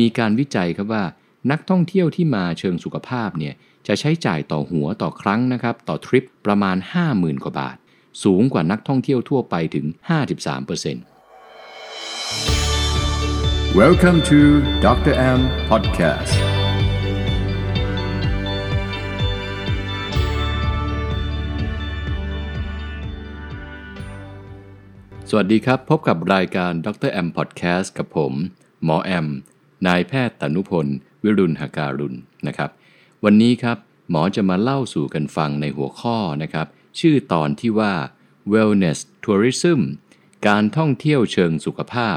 มีการวิจัยครับว่า นักท่องเที่ยวที่มาเชิงสุขภาพเนี่ยจะใช้จ่ายต่อหัวต่อครั้งนะครับต่อทริปประมาณ 50,000 กว่าบาท สูงกว่านักท่องเที่ยวทั่วไปถึง 53% Welcome to Dr. M Podcast สวัสดีครับ พบกับรายการดรแอมพอดแคสต์กับผม หมอแอม นายแพทย์ตนุพล วิรุณหาการุณนะครับ วันนี้ครับหมอจะมาเล่าสู่กันฟังในหัวข้อนะครับ ชื่อตอนที่ว่า wellness tourism การท่องเที่ยวเชิงสุขภาพ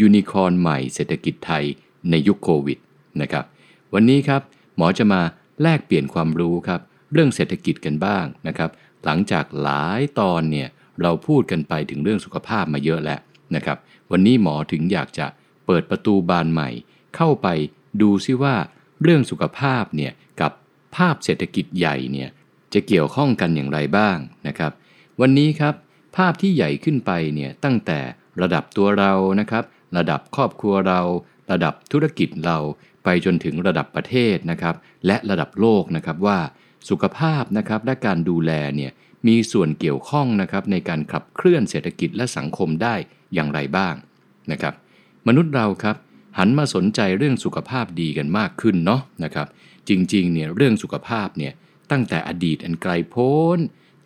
ยูนิคอร์นใหม่เศรษฐกิจไทยในยุคโควิดนะครับวันนี้ครับหมอจะมาแลกเปลี่ยนความรู้ครับ เรื่องเศรษฐกิจกันบ้างนะครับ หลังจากหลายตอนเนี่ยเราพูดกันไปถึงเรื่องสุขภาพมาเยอะแล้วนะครับ วันนี้หมอถึงอยากจะเปิดประตูบานใหม่ เข้าไปดูซิว่าเรื่องสุขภาพเนี่ยกับภาพเศรษฐกิจใหญ่เนี่ยจะเกี่ยวข้องกันอย่างไรบ้างนะครับ วันนี้ครับภาพที่ใหญ่ขึ้นไปเนี่ยตั้งแต่ระดับตัวเรานะครับ ระดับครอบครัวเรา ระดับธุรกิจเราไปจนถึงระดับประเทศนะครับ และระดับโลกนะครับว่าสุขภาพนะครับและการดูแลเนี่ยมีส่วนเกี่ยวข้องนะครับในการขับเคลื่อนเศรษฐกิจและสังคมได้อย่างไรบ้างนะครับ มนุษย์เราครับ หันมาสนใจเรื่องสุขภาพดีกันมากขึ้นเนาะนะครับ จริงๆเนี่ยเรื่องสุขภาพเนี่ยตั้งแต่อดีตอันไกลโพ้น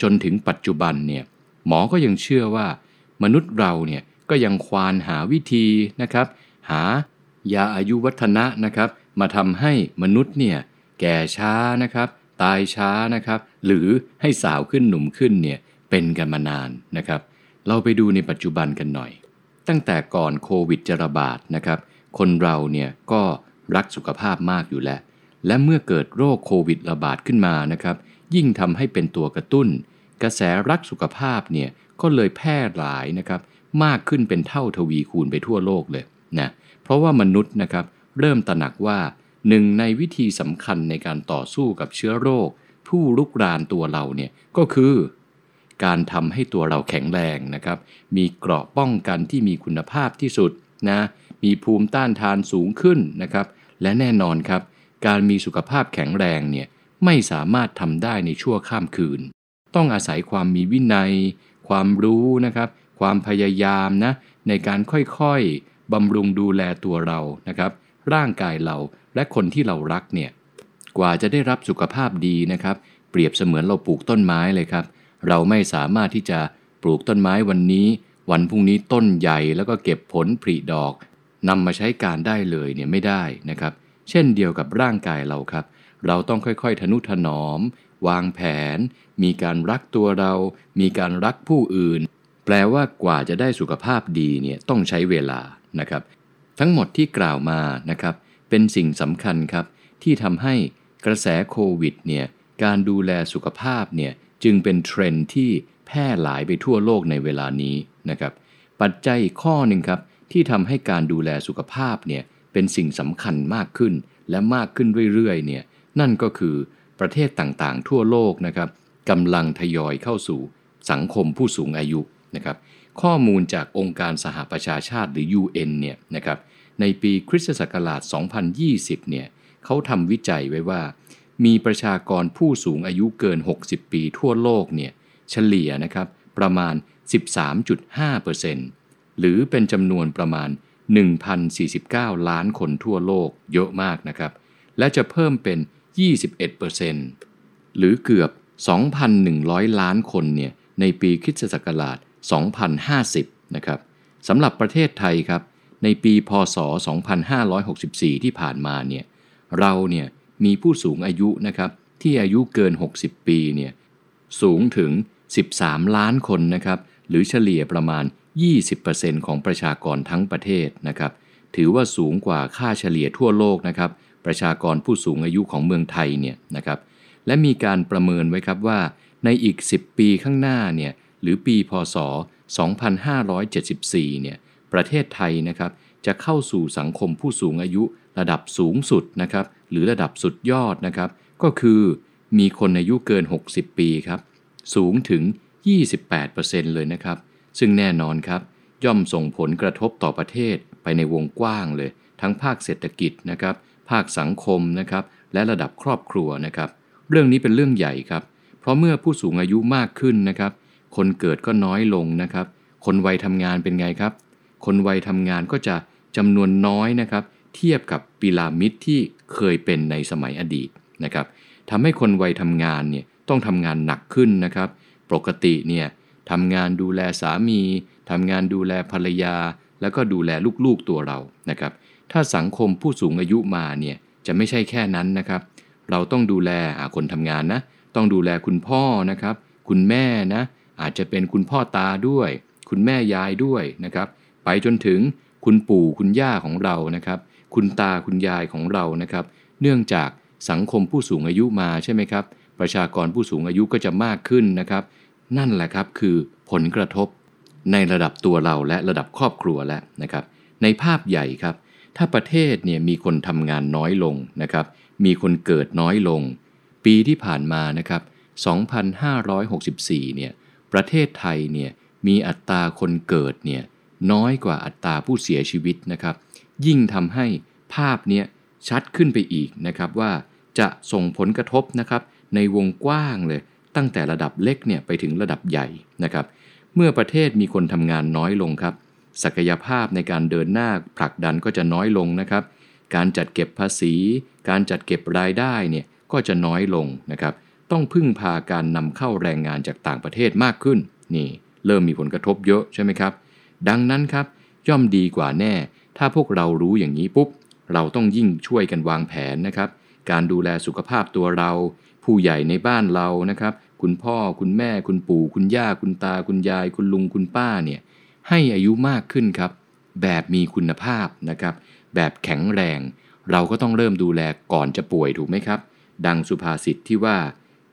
จนถึงปัจจุบันเนี่ยหมอก็ยังเชื่อว่า มนุษย์เราเนี่ยก็ยังควานหาวิธีนะครับ หายาอายุวัฒนะนะครับ มาทำให้มนุษย์เนี่ยแก่ช้านะครับ ตายช้านะครับ หรือให้สาวขึ้นหนุ่มขึ้นเนี่ยเป็นกันมานานนะครับ เราไปดูในปัจจุบันกันหน่อย ตั้งแต่ก่อนโควิดจะระบาดนะครับ คนเราเนี่ยก็รักสุขภาพมากอยู่แล้ว และเมื่อเกิดโรคโควิดระบาดขึ้นมานะครับ ยิ่งทำให้เป็นตัวกระตุ้น กระแสรักสุขภาพเนี่ยก็เลยแพร่หลายนะครับมากขึ้นเป็นเท่าทวีคูณไปทั่วโลกเลยนะเพราะว่ามนุษย์นะครับเริ่มตระหนักว่าหนึ่งในวิธีสำคัญในการต่อสู้กับเชื้อโรค ผู้ลุกรานตัวเราเนี่ยก็คือ การทำให้ตัวเราแข็งแรงนะครับ มีเกราะป้องกันที่มีคุณภาพที่สุด นะมีภูมิต้านทานสูงขึ้นนะครับ และแน่นอนครับ การมีสุขภาพแข็งแรงเนี่ยไม่สามารถทำได้ในชั่วข้ามคืน ต้องอาศัยความมีวินัย ความรู้นะครับ ความพยายามนะในการค่อยๆบำรุงดูแลตัวเรานะครับ ร่างกายเราและคนที่เรารักเนี่ยกว่าจะได้รับสุขภาพดีนะครับ เปรียบเสมือนเราปลูกต้นไม้เลยครับ เราไม่สามารถที่จะปลูกต้นไม้วันนี้ วันพรุ่งนี้ต้นใหญ่แล้วก็เก็บผลผลิดอกนำมาใช้การได้เลยเนี่ยไม่ได้นะครับ เช่นเดียวกับร่างกายเราครับ เราต้องค่อยๆ ทนุถนอม วางแผน มีการรักตัวเรา มีการรักผู้อื่น แปลว่ากว่าจะได้สุขภาพดีเนี่ยต้องใช้เวลานะครับ ทั้งหมดที่กล่าวมานะครับ เป็นสิ่งสำคัญครับ ที่ทำให้กระแสโควิดเนี่ยการดูแลสุขภาพเนี่ยจึงเป็นเทรนด์ที่ แพร่หลายไปทั่วโลกในเวลานี้นะครับ ปัจจัยข้อหนึ่งครับที่ทำให้การดูแลสุขภาพเนี่ยเป็นสิ่งสำคัญมากขึ้น และมากขึ้นเรื่อยๆเนี่ยนั่นก็คือประเทศต่างๆ ทั่วโลกนะครับกำลังทยอยเข้าสู่สังคมผู้สูงอายุนะครับ ข้อมูลจากองค์การสหประชาชาติหรือ UN เนี่ยนะครับในปีคริสตศักราช 2020 เนี่ยเขาทำวิจัยไว้ว่า มีประชากรผู้สูงอายุเกิน 60 ปีทั่วโลกเนี่ย เฉลี่ยนะครับประมาณ 13.5%หรือเป็นจำนวนประมาณ 1,049 ล้านคนทั่วโลกเยอะมากนะครับ และจะเพิ่มเป็น 21%หรือเกือบ 2,100 ล้านคนเนี่ยในปีคริสตศักราช 2050 นะครับสำหรับประเทศไทยครับ ในปีพศ 2564 ที่ผ่านมาเนี่ยเราเนี่ยมีผู้สูงอายุนะครับที่อายุเกิน 60 ปีเนี่ยสูงถึง 13 ล้านคนนะครับหรือเฉลี่ยประมาณ 20%ของประชากรทั้งประเทศนะครับถือว่าสูงกว่าค่าเฉลี่ยทั่วโลกนะครับประชากรผู้สูงอายุของเมืองไทยเนี่ยนะครับและมีการประเมินไว้ครับว่าในอีก 10 ปีข้างหน้าเนี่ยหรือปีพศ 2574 เนี่ยประเทศไทยนะครับจะเข้าสู่สังคมผู้สูงอายุระดับสูงสุดนะครับหรือระดับสุดยอดนะครับก็คือมีคนอายุเกิน 60 ปีครับ สูงถึง 28%เลยนะครับ ซึ่งแน่นอนครับ ย่อมส่งผลกระทบต่อประเทศไปในวงกว้างเลย ทั้งภาคเศรษฐกิจนะครับ ภาคสังคมนะครับ และระดับครอบครัวนะครับ เรื่องนี้เป็นเรื่องใหญ่ครับ เพราะเมื่อผู้สูงอายุมากขึ้นนะครับ คนเกิดก็น้อยลงนะครับ คนวัยทำงานเป็นไงครับ คนวัยทำงานก็จะจำนวนน้อยนะครับ เทียบกับปีรามิดที่เคยเป็นในสมัยอดีตนะครับทำให้คนวัยทำงานเนี่ย ต้องทำงานหนักขึ้นนะครับ ปกติเนี่ยทำงานดูแลสามีทำงานดูแลภรรยา แล้วก็ดูแลลูกๆตัวเรานะครับ ถ้าสังคมผู้สูงอายุมาเนี่ยจะไม่ใช่แค่นั้นนะครับ เราต้องดูแลคนทำงานนะ ต้องดูแลคุณพ่อนะครับ คุณแม่นะอาจจะเป็นคุณพ่อตาด้วย คุณแม่ยายด้วยนะครับ ไปจนถึงคุณปู่คุณย่าของเรานะครับ คุณตาคุณยายของเรานะครับ เนื่องจากสังคมผู้สูงอายุมาใช่ไหมครับ ประชากรผู้สูงอายุก็จะมากขึ้นนะครับ นั่นแหละครับคือผลกระทบในระดับตัวเราและระดับครอบครัวแล้วนะครับ ในภาพใหญ่ครับ ถ้าประเทศเนี่ยมีคนทำงานน้อยลงนะครับ มีคนเกิดน้อยลง ปีที่ผ่านมานะครับ 2564 เนี่ย ประเทศไทยเนี่ยมีอัตราคนเกิดเนี่ยน้อยกว่าอัตราผู้เสียชีวิตนะครับ ยิ่งทำให้ภาพเนี้ยชัดขึ้นไปอีกนะครับว่าจะส่งผลกระทบนะครับ ในวงกว้างเลย ตั้งแต่ระดับเล็กเนี่ยไปถึงระดับใหญ่นะครับ เมื่อประเทศมีคนทำงานน้อยลงครับ ศักยภาพในการเดินหน้าผลักดันก็จะน้อยลงนะครับ การจัดเก็บภาษี การจัดเก็บรายได้เนี่ยก็จะน้อยลงนะครับ ต้องพึ่งพาการนำเข้าแรงงานจากต่างประเทศมากขึ้นนี่เริ่มมีผลกระทบเยอะใช่ไหมครับ ดังนั้นครับย่อมดีกว่าแน่ ถ้าพวกเรารู้อย่างนี้ปุ๊บ เราต้องยิ่งช่วยกันวางแผนนะครับ การดูแลสุขภาพตัวเรา ผู้ใหญ่ในบ้านเรานะครับ คุณพ่อคุณแม่คุณปู่ คุณย่า คุณตา คุณยาย คุณลุงคุณป้าเนี่ยให้อายุมากขึ้นครับ แบบมีคุณภาพนะครับ แบบแข็งแรง เราก็ต้องเริ่มดูแลก่อนจะป่วยถูกไหมครับ ดังสุภาษิตที่ว่า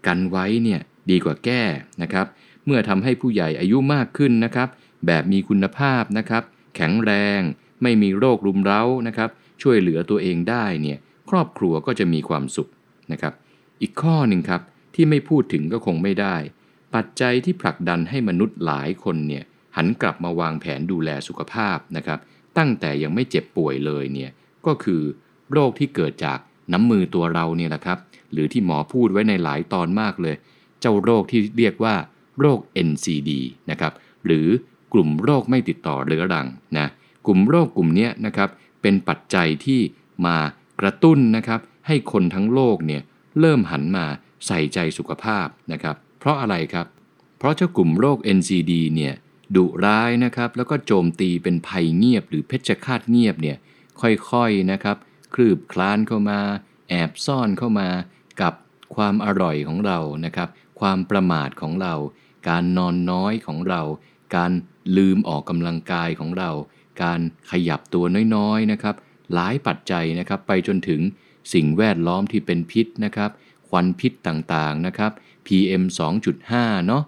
กันไว้เนี่ยดีกว่าแก้นะครับ เมื่อทำให้ผู้ใหญ่อายุมากขึ้นนะครับ แบบมีคุณภาพนะครับ แข็งแรง ไม่มีโรครุมเร้านะครับ ช่วยเหลือตัวเองได้เนี่ยครอบครัวก็จะมีความสุขนะครับ อีกข้อหนึ่งครับที่ไม่พูดถึงก็คงไม่ได้ ปัจจัยที่ผลักดันให้มนุษย์หลายคนเนี่ยหันกลับมาวางแผนดูแลสุขภาพนะครับ ตั้งแต่ยังไม่เจ็บป่วยเลยเนี่ยก็คือโรคที่เกิดจากน้ำมือตัวเราเนี่ยแหละครับ หรือที่หมอพูดไว้ในหลายตอนมากเลย เจ้าโรคที่เรียกว่า โรค NCD นะครับหรือกลุ่มโรคไม่ติดต่อเรื้อรังนะกลุ่มโรคกลุ่มนี้นะครับเป็นปัจจัยที่มากระตุ้นนะครับให้คนทั้งโลกเนี่ย เริ่มหันมาใส่ใจสุขภาพนะครับ เพราะอะไรครับ เพราะเจ้ากลุ่มโรค NCD เนี่ยดุร้ายนะครับ แล้วก็โจมตีเป็นภัยเงียบ หรือเพชฌฆาตเงียบเนี่ยค่อยๆนะครับ คลืบคลานเข้ามา แอบซ่อนเข้ามากับความอร่อยของเรานะครับ ความประมาทของเรา การนอนน้อยของเรา การลืมออกกำลังกายของเรา การขยับตัวน้อยๆนะครับ หลายปัจจัยนะครับ ไปจนถึง สิ่งแวดล้อมที่เป็นพิษนะครับ ควันพิษต่างๆนะครับ PM 2.5 เนาะ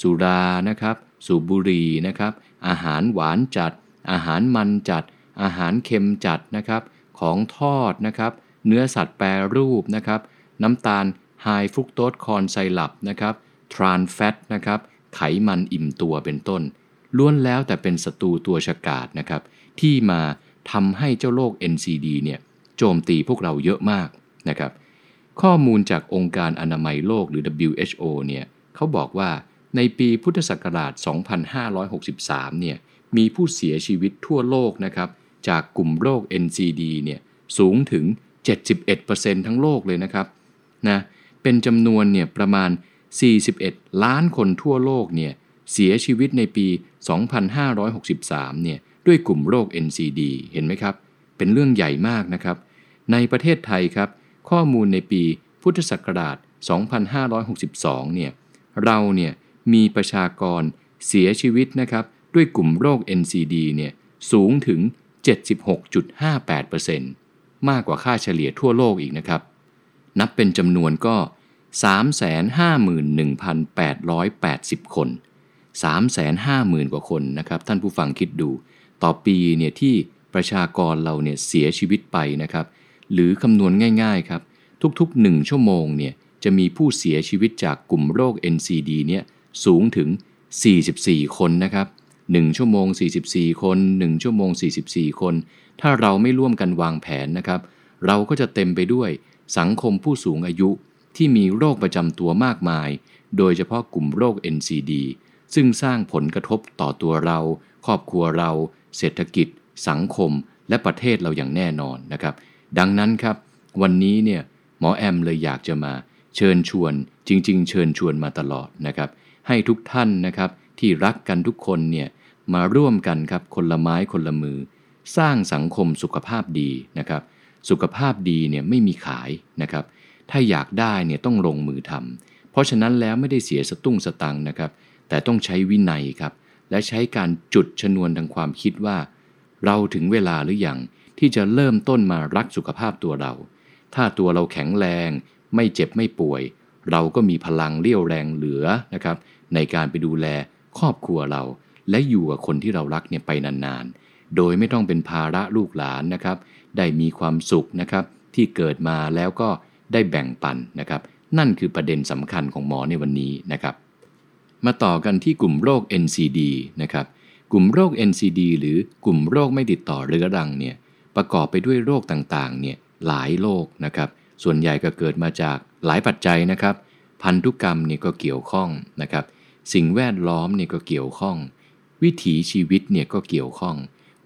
สุรานะครับ สูบบุหรี่นะครับ อาหารหวานจัด อาหารมันจัด อาหารเค็มจัดนะครับ ของทอดนะครับ เนื้อสัตว์แปรรูปนะครับ น้ำตาลไฮฟรุกโตสคอนไซรัปนะครับทรานแฟตนะครับ ไขมันอิ่มตัวเป็นต้น ล้วนแล้วแต่เป็นศัตรูตัวฉกาจนะครับ ที่มาทำให้เจ้าโรค NCD เนี่ย โจมตีพวกเราเยอะมากนะครับ ข้อมูลจากองค์การอนามัยโลกหรือ WHO เนี่ยเขาบอกว่าในปีพุทธศักราช 2563 เนี่ยมีผู้เสียชีวิตทั่วโลกนะครับ จากกลุ่มโรค NCD เนี่ยสูงถึง 71%ทั้งโลกเลยนะครับนะเป็นจำนวนเนี่ยประมาณ 41 ล้านคนทั่วโลกเนี่ยเสียชีวิตในปี 2563 เนี่ยด้วยกลุ่มโรค NCD เห็นไหมครับ เป็นเรื่องใหญ่มากนะครับ ในประเทศไทยครับ ข้อมูลในปีพุทธศักราช 2562 เนี่ย เราเนี่ยมีประชากรเสียชีวิตนะครับด้วยกลุ่มโรค NCD เนี่ยสูงถึง 76.58%มากกว่าค่าเฉลี่ยทั่วโลกอีกนะครับ นับเป็นจำนวนก็ 351,880 คน 350,000 กว่าคนนะครับ ท่านผู้ฟังคิดดู ต่อปีเนี่ยที่ ประชากรเราเนี่ยเสียชีวิตไปนะครับ หรือคำนวณง่ายๆครับ ทุกๆ 1 ชั่วโมงเนี่ยจะมีผู้เสียชีวิตจากกลุ่มโรค NCD เนี่ยสูงถึง 44 คนนะครับ 1 ชั่วโมง 44 คน 1 ชั่วโมง 44 คน ถ้าเราไม่ร่วมกันวางแผนนะครับ เราก็จะเต็มไปด้วยสังคมผู้สูงอายุที่มีโรคประจำตัวมากมาย โดยเฉพาะกลุ่มโรค NCD ซึ่งสร้างผลกระทบต่อตัวเรา ครอบครัวเรา เศรษฐกิจ สังคมและประเทศเราอย่างแน่นอนนะครับ ดังนั้นครับวันนี้เนี่ยหมอแอมเลยอยากจะมาเชิญชวนจริง ๆ เชิญชวนมาตลอดนะครับ ให้ทุกท่านนะครับที่รักกันทุกคนเนี่ยมาร่วมกันครับคนละไม้คนละมือ สร้างสังคมสุขภาพดีนะครับ สุขภาพดีเนี่ยไม่มีขายนะครับ ถ้าอยากได้เนี่ยต้องลงมือทำเพราะฉะนั้นแล้วไม่ได้เสียสตุ้งสตังนะครับ แต่ต้องใช้วินัยครับและใช้การจุดชนวนทางความคิดว่า เราถึงเวลาหรือยังที่จะเริ่มต้นมารักสุขภาพตัวเรา ถ้าตัวเราแข็งแรง ไม่เจ็บไม่ป่วย เราก็มีพลังเรี่ยวแรงเหลือนะครับ ในการไปดูแลครอบครัวเรา และอยู่กับคนที่เรารักเนี่ยไปนานๆ โดยไม่ต้องเป็นภาระลูกหลานนะครับ ได้มีความสุขนะครับ ที่เกิดมาแล้วก็ได้แบ่งปันนะครับ นั่นคือประเด็นสำคัญของหมอในวันนี้นะครับ มาต่อกันที่กลุ่มโรค NCD นะครับ กลุ่มโรค NCD หรือกลุ่มโรคไม่ติดต่อเรื้อรังเนี่ยประกอบไปด้วยโรคต่างๆเนี่ยหลายโรคนะครับ ส่วนใหญ่ก็เกิดมาจากหลายปัจจัยนะครับ พันธุกรรมเนี่ยก็เกี่ยวข้องนะครับ สิ่งแวดล้อมเนี่ยก็เกี่ยวข้อง วิถีชีวิตเนี่ยก็เกี่ยวข้อง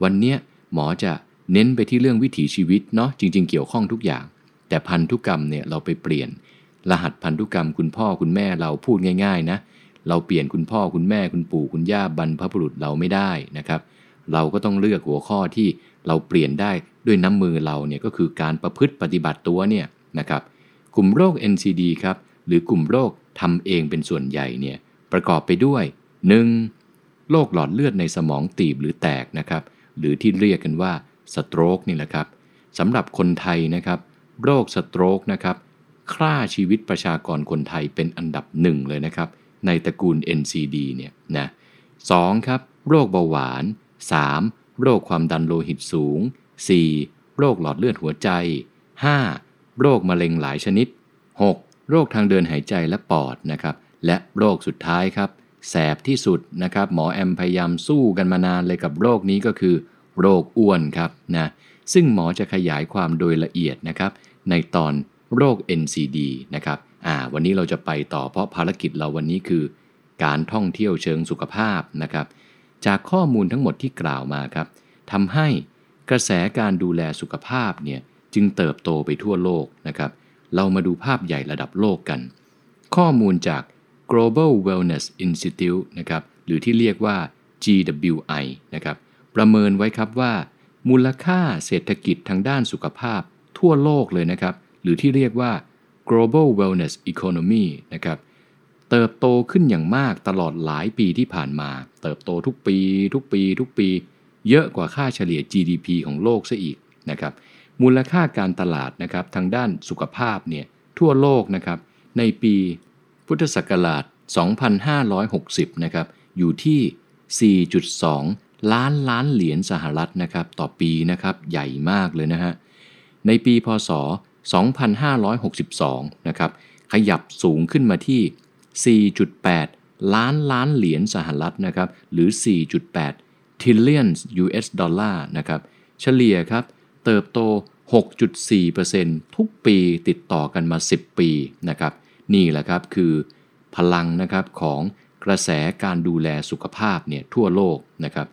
วันเนี้ยหมอจะเน้นไปที่เรื่องวิถีชีวิตเนาะจริง ๆ เกี่ยวข้องทุกอย่าง แต่พันธุกรรมเนี่ยเราไปเปลี่ยน รหัสพันธุกรรมคุณพ่อคุณแม่เราพูดง่าย ๆ นะ เราเปลี่ยนคุณพ่อคุณแม่คุณปู่คุณย่าบรรพบุรุษเราไม่ได้นะครับ เราก็ต้องเลือกหัวข้อที่เราเปลี่ยนได้ด้วยน้ำมือเราเนี่ยก็คือการประพฤติปฏิบัติตัวเนี่ยนะครับ กลุ่มโรค NCD ครับหรือกลุ่มโรคทำเองเป็นส่วนใหญ่เนี่ยประกอบไปด้วย 1. โรคหลอดเลือดในสมองตีบหรือแตกนะครับ หรือที่เรียกกันว่าสโตรกนี่แหละครับสำหรับคนไทยนะครับโรคสโตรกนะครับฆ่าชีวิตประชากรคนไทยเป็นอันดับหนึ่งเลยนะครับ ในตระกูล NCD เนี่ยนะสองครับโรคเบาหวาน 3. โรคความดันโลหิตสูง 4. โรคหลอดเลือดหัวใจ 5. โรคมะเร็งหลายชนิด 6. โรคทางเดินหายใจและปอดนะครับ และโรคสุดท้ายครับแสบที่สุดนะครับ หมอแอมพยายามสู้กันมานานเลยกับโรคนี้ก็คือ โรคอ้วนครับนะซึ่งหมอจะขยายความโดยละเอียดนะครับ ในตอนโรค NCD นะครับ อ่าวันนี้เราจะไปต่อเพราะภารกิจเราวันนี้คือ การท่องเที่ยวเชิงสุขภาพนะครับ จากข้อมูลทั้งหมดที่กล่าวมาครับทำให้กระแสการดูแลสุขภาพเนี่ยจึงเติบโตไปทั่วโลกนะครับ เรามาดูภาพใหญ่ระดับโลกกัน ข้อมูลจาก Global Wellness Institute นะครับหรือที่เรียกว่า GWI นะครับประเมินไว้ครับว่า มูลค่าเศรษฐกิจทางด้านสุขภาพทั่วโลกเลยนะครับ หรือที่เรียกว่า global wellness economy นะครับเติบโตขึ้นอย่างมากตลอดหลายปีที่ผ่านมา เติบโตทุกปี ทุกปี ทุกปี เยอะกว่าค่าเฉลี่ย GDP ของโลกซะอีกนะครับมูลค่าการตลาดนะครับทางด้านสุขภาพเนี่ยทั่วโลกนะครับในปีพุทธศักราช 2560 นะครับอยู่ที่ 4.2 ล้านล้านเหรียญสหรัฐนะครับต่อปีนะครับใหญ่มากเลยนะฮะในปีพศ 2562 นะครับ ขยับสูงขึ้นมาที่ 4.8 ล้านล้านเหรียญสหรัฐนะครับ หรือ 4.8 trillion US ดอลลาร์นะครับ เฉลี่ยครับ เติบโต 6.4%ทุกปีติดต่อกันมา 10 ปีนะครับ นี่แหละครับคือพลังนะครับของกระแสการดูแลสุขภาพเนี่ยทั่วโลกนะครับ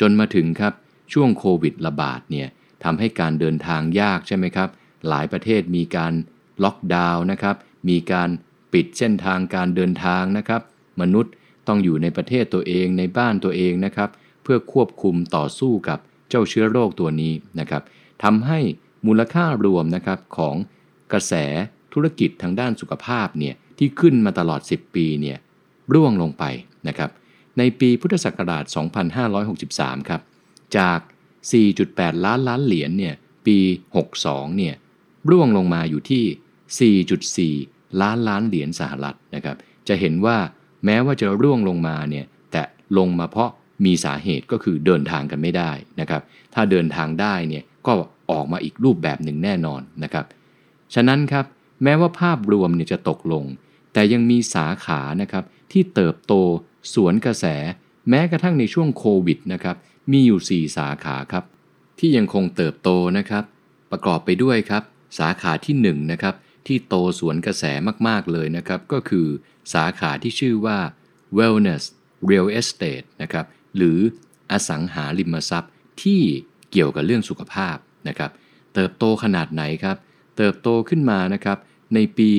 จนมาถึงครับช่วงโควิดระบาดเนี่ยทำให้การเดินทางยากใช่ไหมครับ หลายประเทศมีการล็อกดาวน์นะครับ มีการปิดเส้นทางการเดินทางนะครับ มนุษย์ต้องอยู่ในประเทศตัวเองในบ้านตัวเองนะครับ เพื่อควบคุมต่อสู้กับเจ้าเชื้อโรคตัวนี้นะครับทำให้มูลค่ารวมนะครับของกระแสธุรกิจทางด้านสุขภาพเนี่ยที่ขึ้นมาตลอด 10 ปีเนี่ยร่วงลงไปนะครับ ในปีพุทธศักราช 2563 ครับ จาก 4.8 ล้านล้านเหรียญเนี่ยปี 62 เนี่ย ร่วงลงมาอยู่ที่ 4.4 ล้านล้านเหรียญสหรัฐนะครับ จะเห็นว่าแม้ว่าจะร่วงลงมาเนี่ยแต่ลงมาเพราะมีสาเหตุก็คือเดินทางกันไม่ได้นะครับ ถ้าเดินทางได้เนี่ยก็ออกมาอีกรูปแบบหนึ่งแน่นอนนะครับ ฉะนั้นครับแม้ว่าภาพรวมเนี่ยจะตกลง แต่ยังมีสาขานะครับที่เติบโตสวนกระแส แม้กระทั่งในช่วงโควิดนะครับมีอยู่ 4 สาขาครับที่ยังคงเติบโตนะครับ ประกอบไปด้วยครับ สาขาที่1นะครับที่โตสวนกระแสมาก ๆ เลยนะครับ ก็คือสาขาที่ชื่อว่า wellness real estate นะครับหรืออสังหาริมทรัพย์ที่เกี่ยวกับเรื่องสุขภาพนะครับ เติบโตขนาดไหนครับ เติบโตขึ้นมานะครับในปี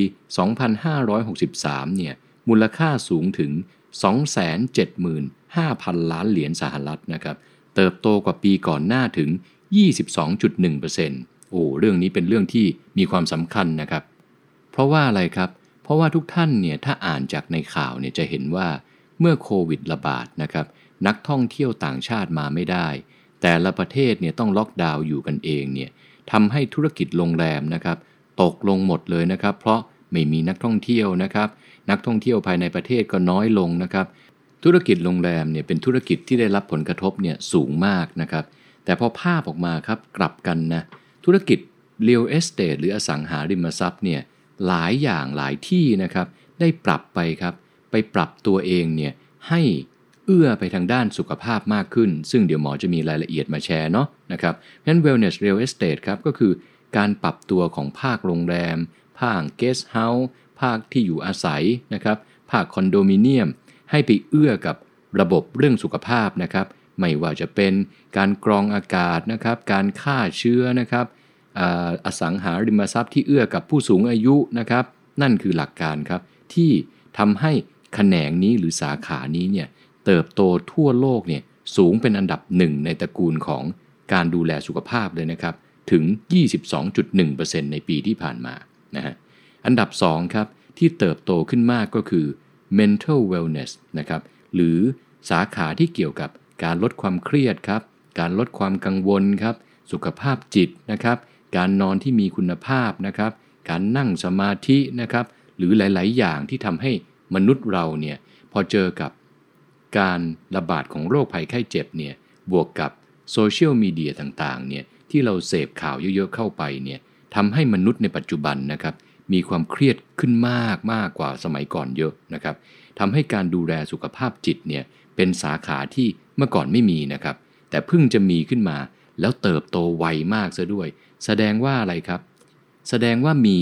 2563 เนี่ยมูลค่าสูงถึง 275,000 ล้านเหรียญสหรัฐนะครับ เติบโตกว่าปีก่อนหน้าถึง 22.1% โอ้เรื่องนี้เป็นเรื่องที่มีความสำคัญนะครับ เพราะว่าอะไรครับ เพราะว่าทุกท่านเนี่ยถ้าอ่านจากในข่าวเนี่ยจะเห็นว่าเมื่อโควิดระบาดนะครับ นักท่องเที่ยวต่างชาติมาไม่ได้ แต่ละประเทศเนี่ยต้องล็อกดาวน์อยู่กันเองเนี่ยทำให้ธุรกิจโรงแรมนะครับ ตกลงหมดเลยนะครับ เพราะไม่มีนักท่องเที่ยวนะครับ นักท่องเที่ยวภายในประเทศก็น้อยลงนะครับ ธุรกิจโรงแรมเนี่ยเป็นธุรกิจที่ได้รับผลกระทบเนี่ยสูงมากนะครับ แต่พอภาพออกมาครับกลับกันนะ ธุรกิจ real estate หรืออสังหาริมทรัพย์เนี่ยหลายอย่างหลายที่นะครับได้ปรับไปครับ ไปปรับตัวเองเนี่ยให้เอื้อไปทางด้านสุขภาพมากขึ้น ซึ่งเดี๋ยวหมอจะมีรายละเอียดมาแชร์เนาะนะครับงั้น wellness real estate ครับก็คือการปรับตัวของภาคโรงแรม ภาค guest house ภาคที่อยู่อาศัยนะครับภาคคอนโดมิเนียม ให้ไปเอื้อกับระบบเรื่องสุขภาพนะครับ ไม่ว่าจะเป็นการกรองอากาศนะครับ การฆ่าเชื้อนะครับ อสังหาริมทรัพย์ที่เอื้อกับผู้สูงอายุนะครับ นั่นคือหลักการครับ ที่ทำให้แขนงนี้หรือสาขานี้เนี่ยเติบโตทั่วโลกเนี่ยสูงเป็นอันดับหนึ่งในตระกูลของการดูแลสุขภาพเลยนะครับ ถึง 22.1%ในปีที่ผ่านมานะฮะอันดับ 2 ครับ ที่เติบโตขึ้นมากก็คือ mental wellness นะครับหรือสาขาที่เกี่ยวกับการลดความเครียดครับ การลดความกังวลครับ สุขภาพจิตนะครับ การนอนที่มีคุณภาพนะครับ การนั่งสมาธินะครับ หรือหลาย ๆ อย่างที่ทำให้มนุษย์เราเนี่ยพอเจอกับการระบาดของโรคภัยไข้เจ็บเนี่ยบวกกับโซเชียลมีเดียต่างๆเนี่ยที่เราเสพข่าวเยอะๆเข้าไปเนี่ยทำให้มนุษย์ในปัจจุบันนะครับ มีความเครียดขึ้นมากมากกว่าสมัยก่อนเยอะนะครับทำให้การดูแลสุขภาพจิตเนี่ยเป็นสาขาที่เมื่อก่อนไม่มีนะครับ แต่เพิ่งจะมีขึ้นมาแล้วเติบโตไวมากซะด้วย แสดงว่าอะไรครับ แสดงว่ามี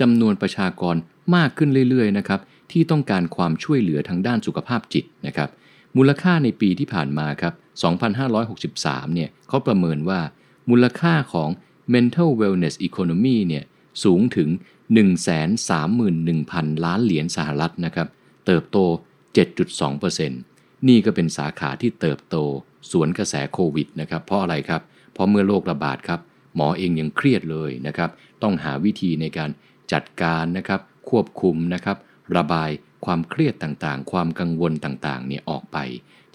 จำนวนประชากรมากขึ้นเรื่อยๆนะครับที่ต้องการความช่วยเหลือทางด้านสุขภาพจิตนะครับมูลค่าในปีที่ผ่านมาครับ 2563 เนี่ยเขาประเมินว่ามูลค่าของ mental wellness economy เนี่ยสูงถึง 131,000 ล้านเหรียญสหรัฐนะครับ เติบโต 7.2%นี่ก็เป็นสาขาที่เติบโต สวนกระแสโควิดนะครับ เพราะอะไรครับ เพราะเมื่อโรคระบาดครับ หมอเองยังเครียดเลยนะครับ ต้องหาวิธีในการจัดการนะครับ ควบคุมนะครับ ระบายความเครียดต่างๆ ความกังวลต่างๆเนี่ยออกไป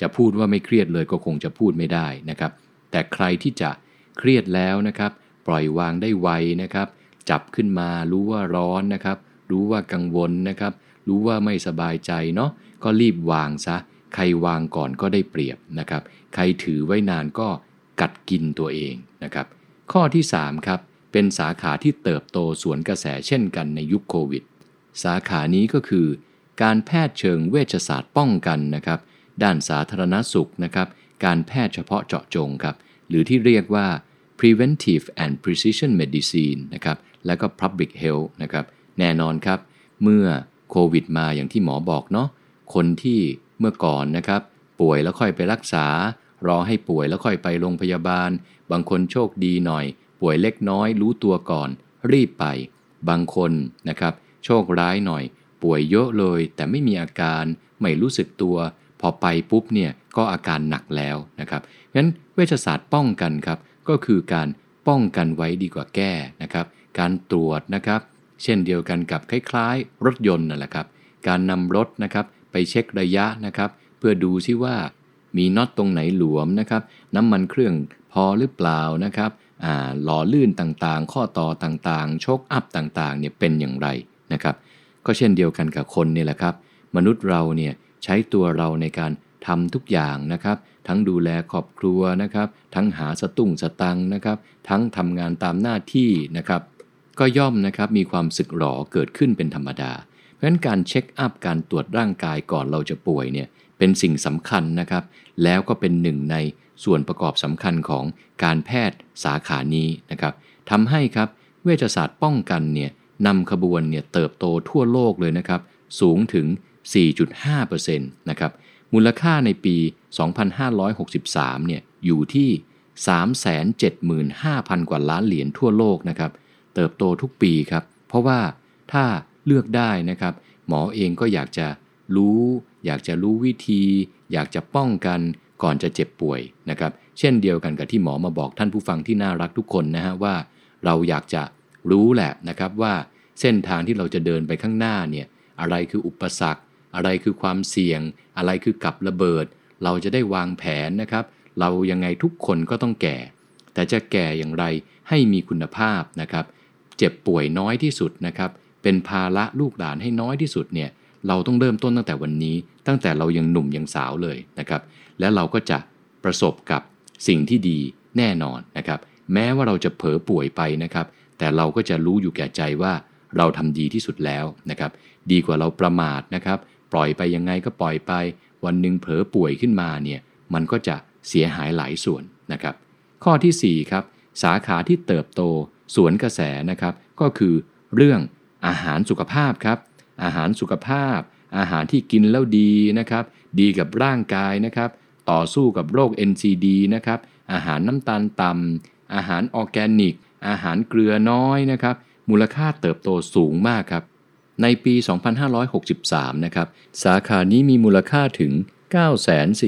จะพูดว่าไม่เครียดเลยก็คงจะพูดไม่ได้นะครับ แต่ใครที่จะเครียดแล้วนะครับ ปล่อยวางได้ไวนะครับ จับขึ้นมารู้ว่าร้อนนะครับ รู้ว่ากังวลนะครับ รู้ว่าไม่สบายใจเนาะก็รีบวางซะ ใครวางก่อนก็ได้เปรียบนะครับ ใครถือไว้นานก็กัดกินตัวเองนะครับ ข้อที่ 3 ครับ เป็นสาขาที่เติบโตสวนกระแสเช่นกันในยุคโควิด สาขานี้ก็คือ การแพทย์เชิงเวชศาสตร์ป้องกันนะครับ ด้านสาธารณสุขนะครับ การแพทย์เฉพาะเจาะจงครับ หรือที่เรียกว่า preventive and precision medicine นะครับ และก็ public health นะครับ แน่นอนครับ เมื่อโควิดมาอย่างที่หมอบอกเนาะ คนที่เมื่อก่อนนะครับ ป่วยแล้วค่อยไปรักษา รอให้ป่วยแล้วค่อยไปโรงพยาบาล บางคนโชคดีหน่อย ป่วยเล็กน้อยรู้ตัวก่อน รีบไป บางคนนะครับ โชคร้ายหน่อย ป่วยเยอะเลย แต่ไม่มีอาการไม่รู้สึกตัว พอไปปุ๊บเนี่ยก็อาการหนักแล้วนะครับงั้นเวชศาสตร์ป้องกันครับ ก็คือการป้องกันไว้ดีกว่าแก้นะครับ การตรวจนะครับ เช่นเดียวกันกับคล้ายๆ รถยนต์นั่นแหละครับ การนำรถนะครับไปเช็คระยะนะครับ เพื่อดูซิว่า มีน็อตตรงไหนหลวมนะครับ น้ำมันเครื่องพอหรือเปล่านะครับหล่อลื่นต่างๆ ข้อต่อต่างๆชคอัพต่างๆเนี่ยเป็นอย่างไรนะครับ ก็เช่นเดียวกันกับคนนี่แหละครับ มนุษย์เราเนี่ยใช้ตัวเราในการทำทุกอย่างนะครับ ทั้งดูแลครอบครัวนะครับ ทั้งหาสตุ้งสตังนะครับ ทั้งทำงานตามหน้าที่นะครับ ก็ย่อมนะครับมีความสึกหรอเกิดขึ้นเป็นธรรมดา เพราะฉะนั้นการเช็คอัพการตรวจร่างกายก่อนเราจะป่วยเนี่ยเป็นสิ่งสำคัญนะครับ แล้วก็เป็นหนึ่งในส่วนประกอบสำคัญของการแพทย์สาขานี้นะครับทำให้ครับเวชศาสตร์ป้องกันเนี่ยนำขบวนเนี่ยเติบโตทั่วโลกเลยนะครับ สูงถึง 4.5%นะครับ มูลค่าในปี 2563 เนี่ยอยู่ที่ 375,000 กว่าล้านเหรียญทั่วโลกนะครับ เติบโตทุกปีครับ เพราะว่าถ้าเลือกได้นะครับ หมอเองก็อยากจะรู้ อยากจะรู้วิธี อยากจะป้องกันก่อนจะเจ็บป่วยนะครับ เช่นเดียวกันกับที่หมอมาบอกท่านผู้ฟังที่น่ารักทุกคนนะฮะว่า เราอยากจะรู้แหละนะครับว่าเส้นทางที่เราจะเดินไปข้างหน้าเนี่ยอะไรคืออุปสรรค อะไรคือความเสี่ยง อะไรคือกับระเบิด เราจะได้วางแผนนะครับ เรายังไงทุกคนก็ต้องแก่ แต่จะแก่อย่างไรให้มีคุณภาพนะครับ เจ็บป่วยน้อยที่สุดนะครับ เป็นภาระลูกหลานให้น้อยที่สุดเนี่ยเราต้องเริ่มต้นตั้งแต่วันนี้ ตั้งแต่เรายังหนุ่มยังสาวเลยนะครับ และเราก็จะประสบกับสิ่งที่ดีแน่นอนนะครับ แม้ว่าเราจะเผลอป่วยไปนะครับ แต่เราก็จะรู้อยู่แก่ใจว่าเราทำดีที่สุดแล้วนะครับ ดีกว่าเราประมาทนะครับ ปล่อยไปยังไงก็ปล่อยไป วันหนึ่งเผลอป่วยขึ้นมาเนี่ยมันก็จะเสียหายหลายส่วนนะครับ ข้อที่4ครับสาขาที่เติบโตสวนกระแสนะครับ ก็คือเรื่องอาหารสุขภาพครับ อาหารสุขภาพ อาหารที่กินแล้วดีนะครับ ดีกับร่างกายนะครับ ต่อสู้กับโรค NCD นะครับ อาหารน้ำตาลต่ำอาหารออร์แกนิก อาหารเกลือน้อยนะครับ มูลค่าเติบโตสูงมากครับ ในปี 2563 นะครับ สาขานี้มีมูลค่าถึง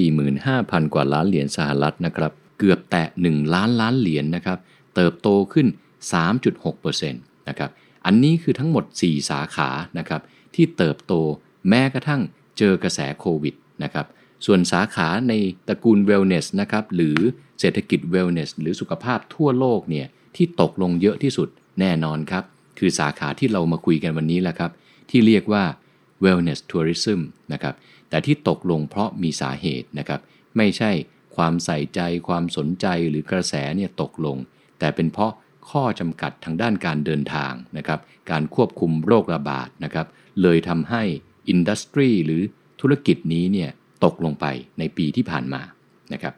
945,000 กว่าล้านเหรียญสหรัฐนะครับ เกือบแตะ 1 ล้านล้านเหรียญนนะครับ เติบโตขึ้น 3.6%นะครับ อันนี้คือทั้งหมด 4 สาขา นะครับ ที่เติบโต แม้กระทั่งเจอกระแสโควิดนะครับส่วนสาขาในตระกูลเวลเนสนะครับหรือเศรษฐกิจเวลเนสหรือสุขภาพทั่วโลกเนี่ยที่ตกลงเยอะที่สุดแน่นอนครับ คือสาขาที่เรามาคุยกันวันนี้แหละครับ ที่เรียกว่า wellness tourism นะครับแต่ที่ตกลงเพราะมีสาเหตุนะครับ ไม่ใช่ความใส่ใจความสนใจหรือกระแสเนี่ยตกลง แต่เป็นเพราะข้อจำกัดทางด้านการเดินทางนะครับ การควบคุมโรคระบาดนะครับ เลยทำให้ อินดัสทรีหรือธุรกิจนี้เนี่ยตกลงไปในปีที่ผ่านมานะครับ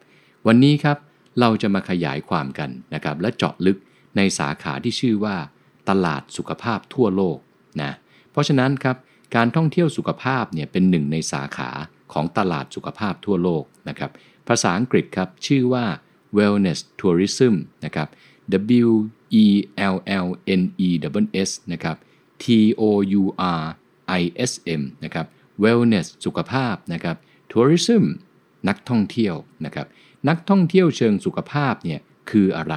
วันนี้ครับเราจะมาขยายความกันนะครับ และเจาะลึกในสาขาที่ชื่อว่า ตลาดสุขภาพทั่วโลกนะเพราะฉะนั้นครับการท่องเที่ยวสุขภาพเนี่ยเป็นหนึ่งในสาขาของตลาดสุขภาพทั่วโลกนะครับ ภาษาอังกฤษครับชื่อว่า wellness tourism นะครับ W E L L N E W S นะครับ T O U R I S M นะครับ wellness สุขภาพนะครับ tourism นักท่องเที่ยวนะครับ นักท่องเที่ยวเชิงสุขภาพเนี่ยคืออะไร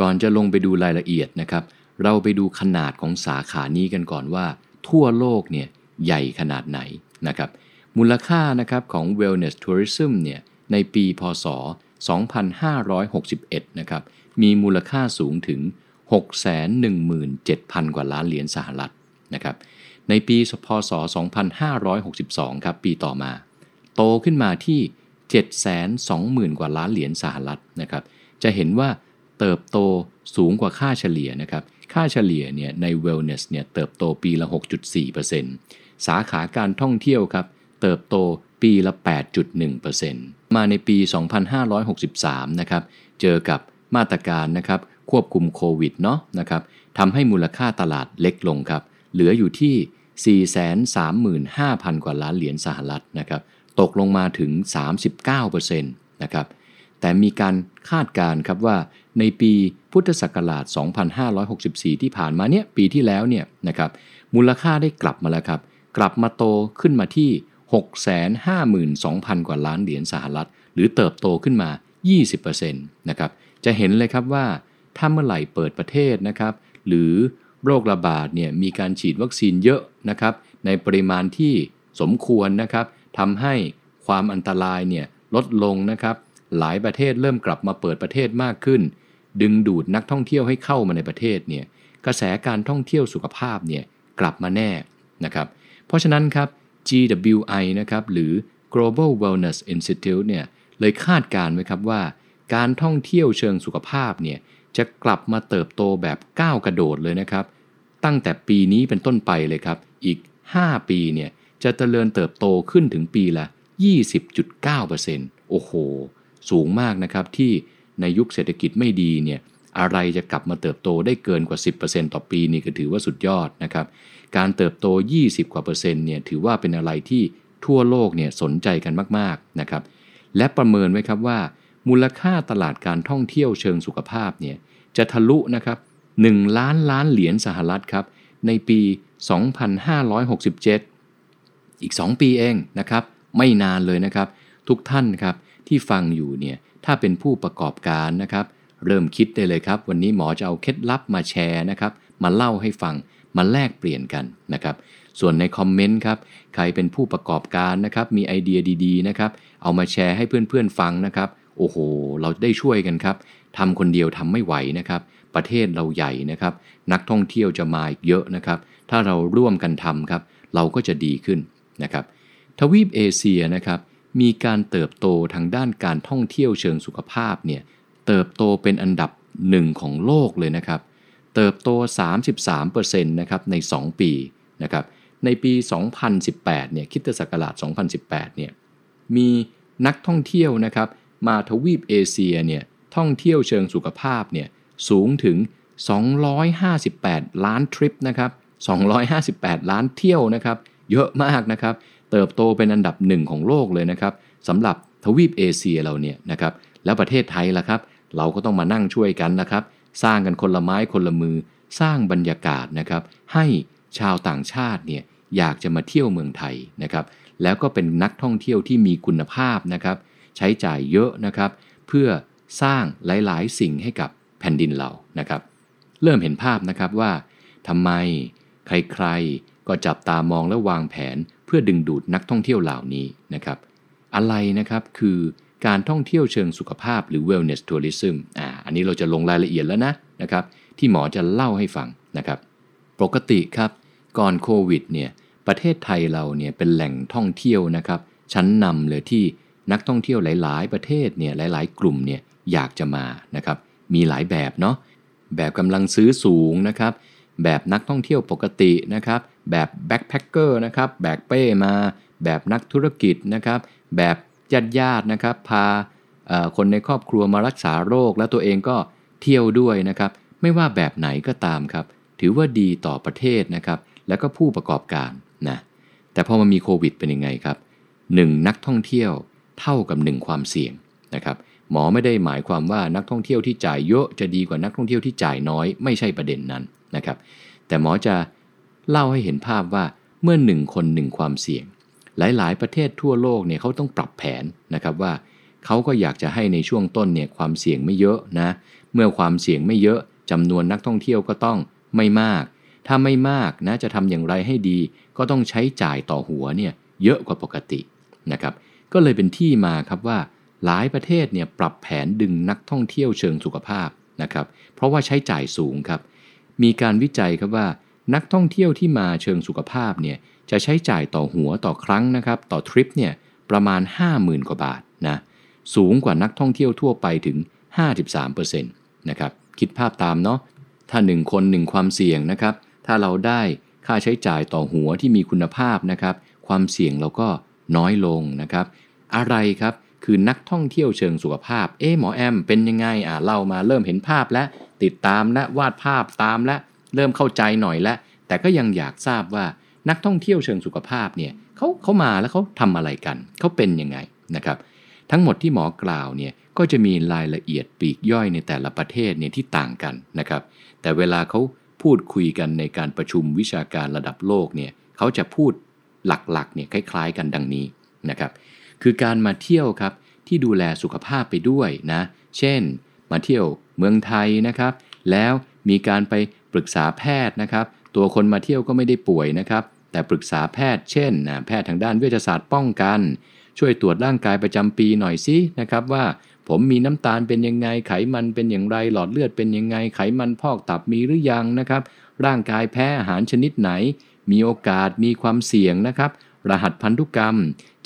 ก่อนจะลงไปดูรายละเอียดนะครับ เราไปดูขนาดของสาขานี้กันก่อนว่า ทั่วโลกเนี่ยใหญ่ขนาดไหนนะครับ มูลค่านะครับของ wellness tourism เนี่ยในปีพศ 2561 นะครับ มีมูลค่าสูงถึง 617,000 กว่าล้านเหรียญสหรัฐนะครับ ในปีพศ 2562 ครับปีต่อมา โตขึ้นมาที่ 720,000 กว่าล้านเหรียญสหรัฐนะครับ จะเห็นว่าเติบโตสูงกว่าค่าเฉลี่ยนะครับ ค่าเฉลี่ยเนี่ยใน wellness เนี่ยเติบโตปีละ 6.4%สาขาการท่องเที่ยวครับ เติบโตปีละ 8.1%มาในปี 2563 นะครับ เจอกับมาตรการนะครับควบคุมโควิดเนาะนะครับทำให้มูลค่าตลาดเล็กลงครับ เหลืออยู่ที่ 435,000 กว่าล้านเหรียญสหรัฐนะครับ ตกลงมาถึง 39%นะครับ แต่มีการคาดการณ์ครับว่าในปีพุทธศักราช 2564 ที่ผ่านมาเนี่ยปีที่แล้วเนี่ยนะครับ มูลค่าได้กลับมาแล้วครับ กลับมาโตขึ้นมาที่ 652,000 กว่าล้านเหรียญสหรัฐ หรือเติบโตขึ้นมา 20%นะครับ จะเห็นเลยครับว่าถ้าเมื่อไหร่เปิดประเทศนะครับ หรือ โรคระบาดเนี่ยมีการฉีดวัคซีนเยอะนะครับ ในปริมาณที่สมควรนะครับทำให้ความอันตรายเนี่ยลดลงนะครับ หลายประเทศเริ่มกลับมาเปิดประเทศมากขึ้น ดึงดูดนักท่องเที่ยวให้เข้ามาในประเทศเนี่ยกระแสการท่องเที่ยวสุขภาพเนี่ยกลับมาแน่นะครับ เพราะฉะนั้นครับ GWI นะครับหรือ Global Wellness Institute เนี่ยเลยคาดการไว้ครับว่า การท่องเที่ยวเชิงสุขภาพเนี่ย จะกลับมาเติบโตแบบก้าวกระโดดเลยนะครับ ตั้งแต่ปีนี้เป็นต้นไปเลยครับ อีก 5 ปีเนี่ยจะเจริญเติบโตขึ้นถึงปีละ 20.9%โอ้โห สูงมากนะครับที่ในยุคเศรษฐกิจไม่ดีเนี่ยอะไรจะกลับมาเติบโตได้เกินกว่า 10%ต่อปีนี่ก็ถือว่าสุดยอดนะครับ การเติบโต 20 กว่าเปอร์เซ็นต์เนี่ยถือว่าเป็นอะไรที่ทั่วโลกเนี่ยสนใจกันมากๆนะครับ และประเมินไว้ครับว่า มูลค่าตลาดการท่องเที่ยวเชิงสุขภาพเนี่ยจะทะลุนะครับ1ล้านล้านเหรียญสหรัฐครับในปี 2567 อีก 2 ปีเองนะครับไม่นานเลยนะครับ ทุกท่านครับที่ฟังอยู่เนี่ยถ้าเป็นผู้ประกอบการนะครับ เริ่มคิดได้เลยครับ วันนี้หมอจะเอาเคล็ดลับมาแชร์นะครับ มาเล่าให้ฟังมาแลกเปลี่ยนกันนะครับ ส่วนในคอมเมนต์ครับใครเป็นผู้ประกอบการนะครับมีไอเดียดีๆนะครับเอามาแชร์ให้เพื่อนๆฟังนะครับ โอ้โห เราได้ช่วยกันครับทำคนเดียวทำไม่ไหวนะครับ ประเทศเราใหญ่นะครับ นักท่องเที่ยวจะมาเยอะนะครับ ถ้าเราร่วมกันทำครับ เราก็จะดีขึ้นนะครับ ทวีปเอเชียนะครับ มีการเติบโตทางด้านการท่องเที่ยวเชิงสุขภาพเนี่ย เติบโตเป็นอันดับหนึ่งของโลกเลยนะครับ เติบโต 33%นะครับใน 2 ปีนะครับ ในปี 2018 เนี่ย คิดศักราช 2018 เนี่ย มีนักท่องเที่ยวนะครับ มาทวีปเอเชียเนี่ยท่องเที่ยวเชิงสุขภาพเนี่ยสูงถึง 258 ล้านทริปนะครับ 258 ล้านเที่ยวนะครับ เยอะมากนะครับ เติบโตเป็นอันดับหนึ่งของโลกเลยนะครับสำหรับทวีปเอเชียเราเนี่ยนะครับ แล้วประเทศไทยล่ะครับ เราก็ต้องมานั่งช่วยกันนะครับ สร้างกันคนละไม้คนละมือ สร้างบรรยากาศนะครับ ให้ชาวต่างชาติเนี่ยอยากจะมาเที่ยวเมืองไทยนะครับ แล้วก็เป็นนักท่องเที่ยวที่มีคุณภาพนะครับ ใช้จ่ายเยอะนะครับ เพื่อสร้างหลาย ๆ สิ่งให้กับแผ่นดินเรานะครับ เริ่มเห็นภาพนะครับว่าทำไมใครๆ ก็จับตามองและวางแผนเพื่อดึงดูดนักท่องเที่ยวเหล่านี้นะครับ อะไรนะครับคือการท่องเที่ยวเชิงสุขภาพหรือ wellness tourism อ่าอันนี้เราจะลงรายละเอียดแล้วนะนะครับ ที่หมอจะเล่าให้ฟังนะครับ ปกติครับ ก่อนโควิดเนี่ยประเทศไทยเราเนี่ยเป็นแหล่งท่องเที่ยวนะครับ ชั้นนำเลยที่ นักท่องเที่ยวหลาย ๆ ประเทศเนี่ยหลาย ๆ กลุ่มเนี่ยอยากจะมานะครับมีหลายแบบเนาะแบบกำลังซื้อสูงนะครับแบบนักท่องเที่ยวปกตินะครับแบบแบ็คแพคเกอร์นะครับแบกเป้มา แบบนักธุรกิจนะครับแบบญาติญาตินะครับพาคนในครอบครัวมารักษาโรค แล้วตัวเองก็เที่ยวด้วยนะครับไม่ว่าแบบไหนก็ตามครับถือว่าดีต่อประเทศนะครับแล้วก็ผู้ประกอบการนะแต่พอมามีโควิดเป็นยังไงครับ 1. นักท่องเที่ยว เท่ากับ 1 ความเสี่ยงนะครับหมอไม่ได้หมายความว่านักท่องเที่ยวที่จ่ายเยอะจะดีกว่านักท่องเที่ยวที่จ่ายน้อยไม่ใช่ประเด็นนั้นนะครับแต่หมอจะเล่าให้เห็นภาพว่าเมื่อหนึ่งคนหนึ่งความเสี่ยง หลาย ๆ ประเทศทั่วโลกเนี่ยเขาต้องปรับแผนนะครับว่าเขาก็อยากจะให้ในช่วงต้นเนี่ยความเสี่ยงไม่เยอะนะเมื่อความเสี่ยงไม่เยอะจำนวนนักท่องเที่ยวก็ต้องไม่มาก ถ้าไม่มากนะจะทำอย่างไรให้ดี ก็ต้องใช้จ่ายต่อหัวเนี่ยเยอะกว่าปกตินะครับ ก็เลยเป็นที่มาครับว่าหลายประเทศเนี่ยปรับแผนดึงนักท่องเที่ยวเชิงสุขภาพนะครับเพราะว่าใช้จ่ายสูงครับ มีการวิจัยครับว่า นักท่องเที่ยวที่มาเชิงสุขภาพเนี่ยจะใช้จ่ายต่อหัวต่อครั้งนะครับต่อทริปเนี่ยประมาณ 50,000 กว่าบาทนะสูงกว่านักท่องเที่ยวทั่วไปถึง 53%นะครับคิดภาพตามเนาะถ้า 1 คน 1 ความเสี่ยงนะครับ ถ้าเราได้ค่าใช้จ่ายต่อหัวที่มีคุณภาพนะครับ ความเสี่ยงเราก็ น้อยลงนะครับ อะไรครับคือนักท่องเที่ยวเชิงสุขภาพ เอ๊หมอแอมเป็นยังไงอ่าเล่ามาเริ่มเห็นภาพแล้วติดตามและวาดภาพตามและเริ่มเข้าใจหน่อยแล้วแต่ก็ยังอยากทราบว่านักท่องเที่ยวเชิงสุขภาพเนี่ยเขาเขามาแล้วเขาทำอะไรกันเขาเป็นยังไงนะครับ ทั้งหมดที่หมอกล่าวเนี่ยก็จะมีรายละเอียดปีกย่อยในแต่ละประเทศเนี่ยที่ต่างกันนะครับ แต่เวลาเขาพูดคุยกันในการประชุมวิชาการระดับโลกเนี่ยเขาจะพูด หลักๆเนี่ยคล้ายๆ กันดังนี้นะครับ คือการมาเที่ยวครับที่ดูแลสุขภาพไปด้วยนะ เช่น มาเที่ยวเมืองไทยนะครับ แล้วมีการไปปรึกษาแพทย์นะครับ ตัวคนมาเที่ยวก็ไม่ได้ป่วยนะครับ แต่ปรึกษาแพทย์เช่นนะแพทย์ทางด้านเวชศาสตร์ป้องกัน ช่วยตรวจร่างกายประจำปีหน่อยสินะครับว่าผมมีน้ำตาลเป็นยังไง ไขมันเป็นอย่างไร หลอดเลือดเป็นยังไง ไขมันพอกตับมีหรือยังนะครับ ร่างกายแพ้อาหารชนิดไหน มีโอกาสมีความเสี่ยงนะครับ รหัสพันธุกรรม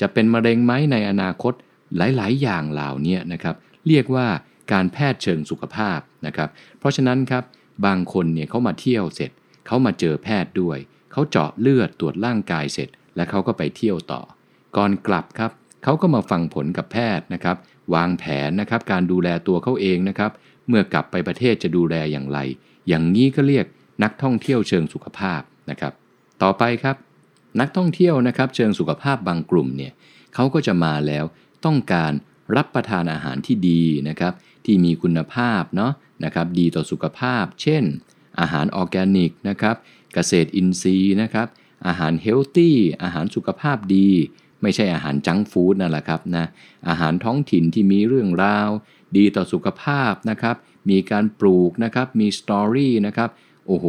จะเป็นมะเร็งไหมในอนาคตหลาย ๆ อย่างเหล่านี้นะครับ เรียกว่าการแพทย์เชิงสุขภาพนะครับ เพราะฉะนั้นครับบางคนเนี่ยเขามาเที่ยวเสร็จเขามาเจอแพทย์ด้วยเขาเจาะเลือดตรวจร่างกายเสร็จ และเขาก็ไปเที่ยวต่อ ก่อนกลับครับเขาก็มาฟังผลกับแพทย์นะครับ วางแผนนะครับการดูแลตัวเขาเองนะครับ เมื่อกลับไปประเทศจะดูแลอย่างไร อย่างนี้ก็เรียกนักท่องเที่ยวเชิงสุขภาพนะครับ ต่อไปครับ นักท่องเที่ยวนะครับ เชิงสุขภาพบางกลุ่มเนี่ยเขาก็จะมาแล้วต้องการรับประทานอาหารที่ดีนะครับ ที่มีคุณภาพเนาะนะครับ ดีต่อสุขภาพ เช่น อาหารออร์แกนิกนะครับ เกษตรอินทรีย์นะครับ อาหาร healthy อาหารสุขภาพดี ไม่ใช่อาหาร junk food นั่นแหละครับนะอาหารท้องถิ่นที่มีเรื่องราว ดีต่อสุขภาพนะครับ มีการปลูกนะครับ มีสตอรี่นะครับ โอ้โห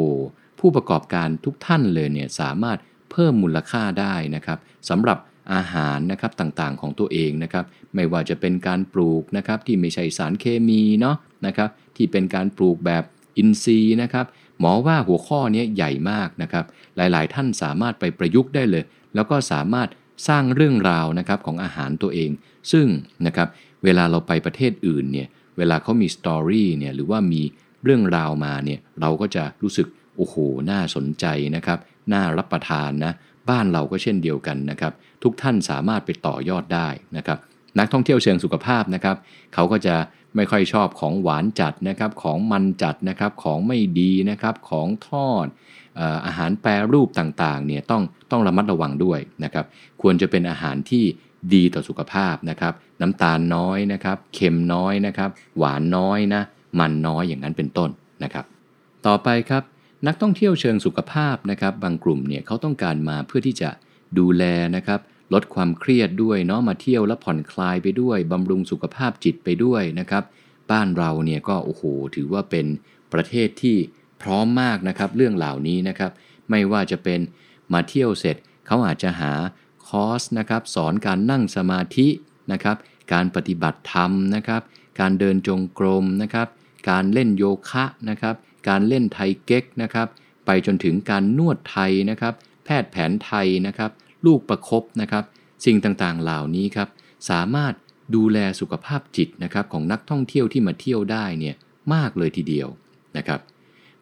ผู้ประกอบการทุกท่านเลยเนี่ยสามารถเพิ่มมูลค่าได้นะครับสำหรับอาหารนะครับต่างๆของตัวเองนะครับ ไม่ว่าจะเป็นการปลูกนะครับที่ไม่ใช่สารเคมีเนาะนะครับ ที่เป็นการปลูกแบบอินทรีย์นะครับ หมอว่าหัวข้อนี้ใหญ่มากนะครับ หลายๆ ท่านสามารถไปประยุกต์ได้เลย แล้วก็สามารถสร้างเรื่องราวนะครับของอาหารตัวเอง ซึ่งนะครับเวลาเราไปประเทศอื่นเนี่ยเวลาเขามีสตอรี่เนี่ยหรือว่ามีเรื่องราวมาเนี่ยเราก็จะรู้สึก โอ้โห น่าสนใจนะครับ น่ารับประทานนะ บ้านเราก็เช่นเดียวกันนะครับ ทุกท่านสามารถไปต่อยอดได้นะครับ นักท่องเที่ยวเชิงสุขภาพนะครับ เขาก็จะไม่ค่อยชอบของหวานจัดนะครับ ของมันจัดนะครับ ของไม่ดีนะครับ ของทอดอาหารแปรรูปต่างๆ เนี่ยต้องต้องระมัดระวังด้วยนะครับ ควรจะเป็นอาหารที่ดีต่อสุขภาพนะครับ น้ำตาลน้อยนะครับ เค็มน้อยนะครับ หวานน้อยนะ มันน้อยอย่างนั้นเป็นต้นนะครับ ต่อไปครับ นักท่องเที่ยวเชิงสุขภาพนะครับบางกลุ่มเนี่ยเขาต้องการมาเพื่อที่จะดูแลนะครับลดความเครียดด้วยเนาะมาเที่ยวแล้วผ่อนคลายไปด้วยบำรุงสุขภาพจิตไปด้วยนะครับบ้านเราเนี่ยก็โอ้โหถือว่าเป็นประเทศที่พร้อมมากนะครับเรื่องเหล่านี้นะครับไม่ว่าจะเป็นมาเที่ยวเสร็จเขาอาจจะหาคอร์สนะครับสอนการนั่งสมาธินะครับการปฏิบัติธรรมนะครับการเดินจงกรมนะครับการเล่นโยคะนะครับ การเล่นไทยเก๊กนะครับ ไปจนถึงการนวดไทยนะครับ แพทย์แผนไทยนะครับ ลูกประครบนะครับ สิ่งต่างๆเหล่านี้ครับ สามารถดูแลสุขภาพจิตนะครับของนักท่องเที่ยวที่มาเที่ยวได้เนี่ยมากเลยทีเดียวนะครับ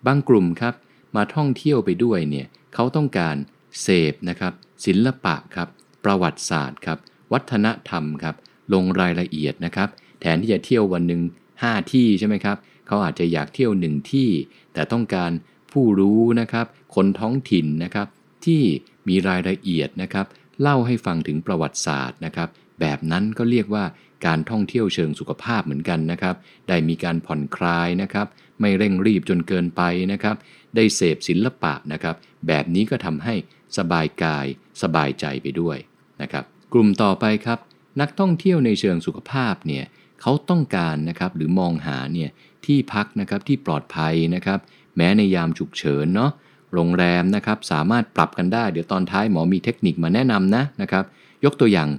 บางกลุ่มครับมาท่องเที่ยวไปด้วยเนี่ยเขาต้องการเสพนะครับ ศิลปะครับ ประวัติศาสตร์ครับ วัฒนธรรมครับ ลงรายละเอียดนะครับ แทนที่จะเที่ยววันหนึ่ง5 ที่ใช่ไหมครับ เขาอาจจะอยากเที่ยวหนึ่งที่ แต่ต้องการผู้รู้นะครับ คนท้องถิ่นนะครับ ที่มีรายละเอียดนะครับ เล่าให้ฟังถึงประวัติศาสตร์นะครับ แบบนั้นก็เรียกว่าการท่องเที่ยวเชิงสุขภาพเหมือนกันนะครับ ได้มีการผ่อนคลายนะครับ ไม่เร่งรีบจนเกินไปนะครับ ได้เสพศิลปะนะครับ แบบนี้ก็ทำให้สบายกาย สบายใจไปด้วยนะครับ กลุ่มต่อไปครับ นักท่องเที่ยวในเชิงสุขภาพเนี่ยเขาต้องการนะครับหรือมองหาเนี่ย ที่พักนะครับที่ปลอดภัยนะครับ แม้ในยามฉุกเฉินเนาะโรงแรมนะครับสามารถปรับกันได้ เดี๋ยวตอนท้ายหมอมีเทคนิคมาแนะนำนะนะครับ ยกตัวอย่าง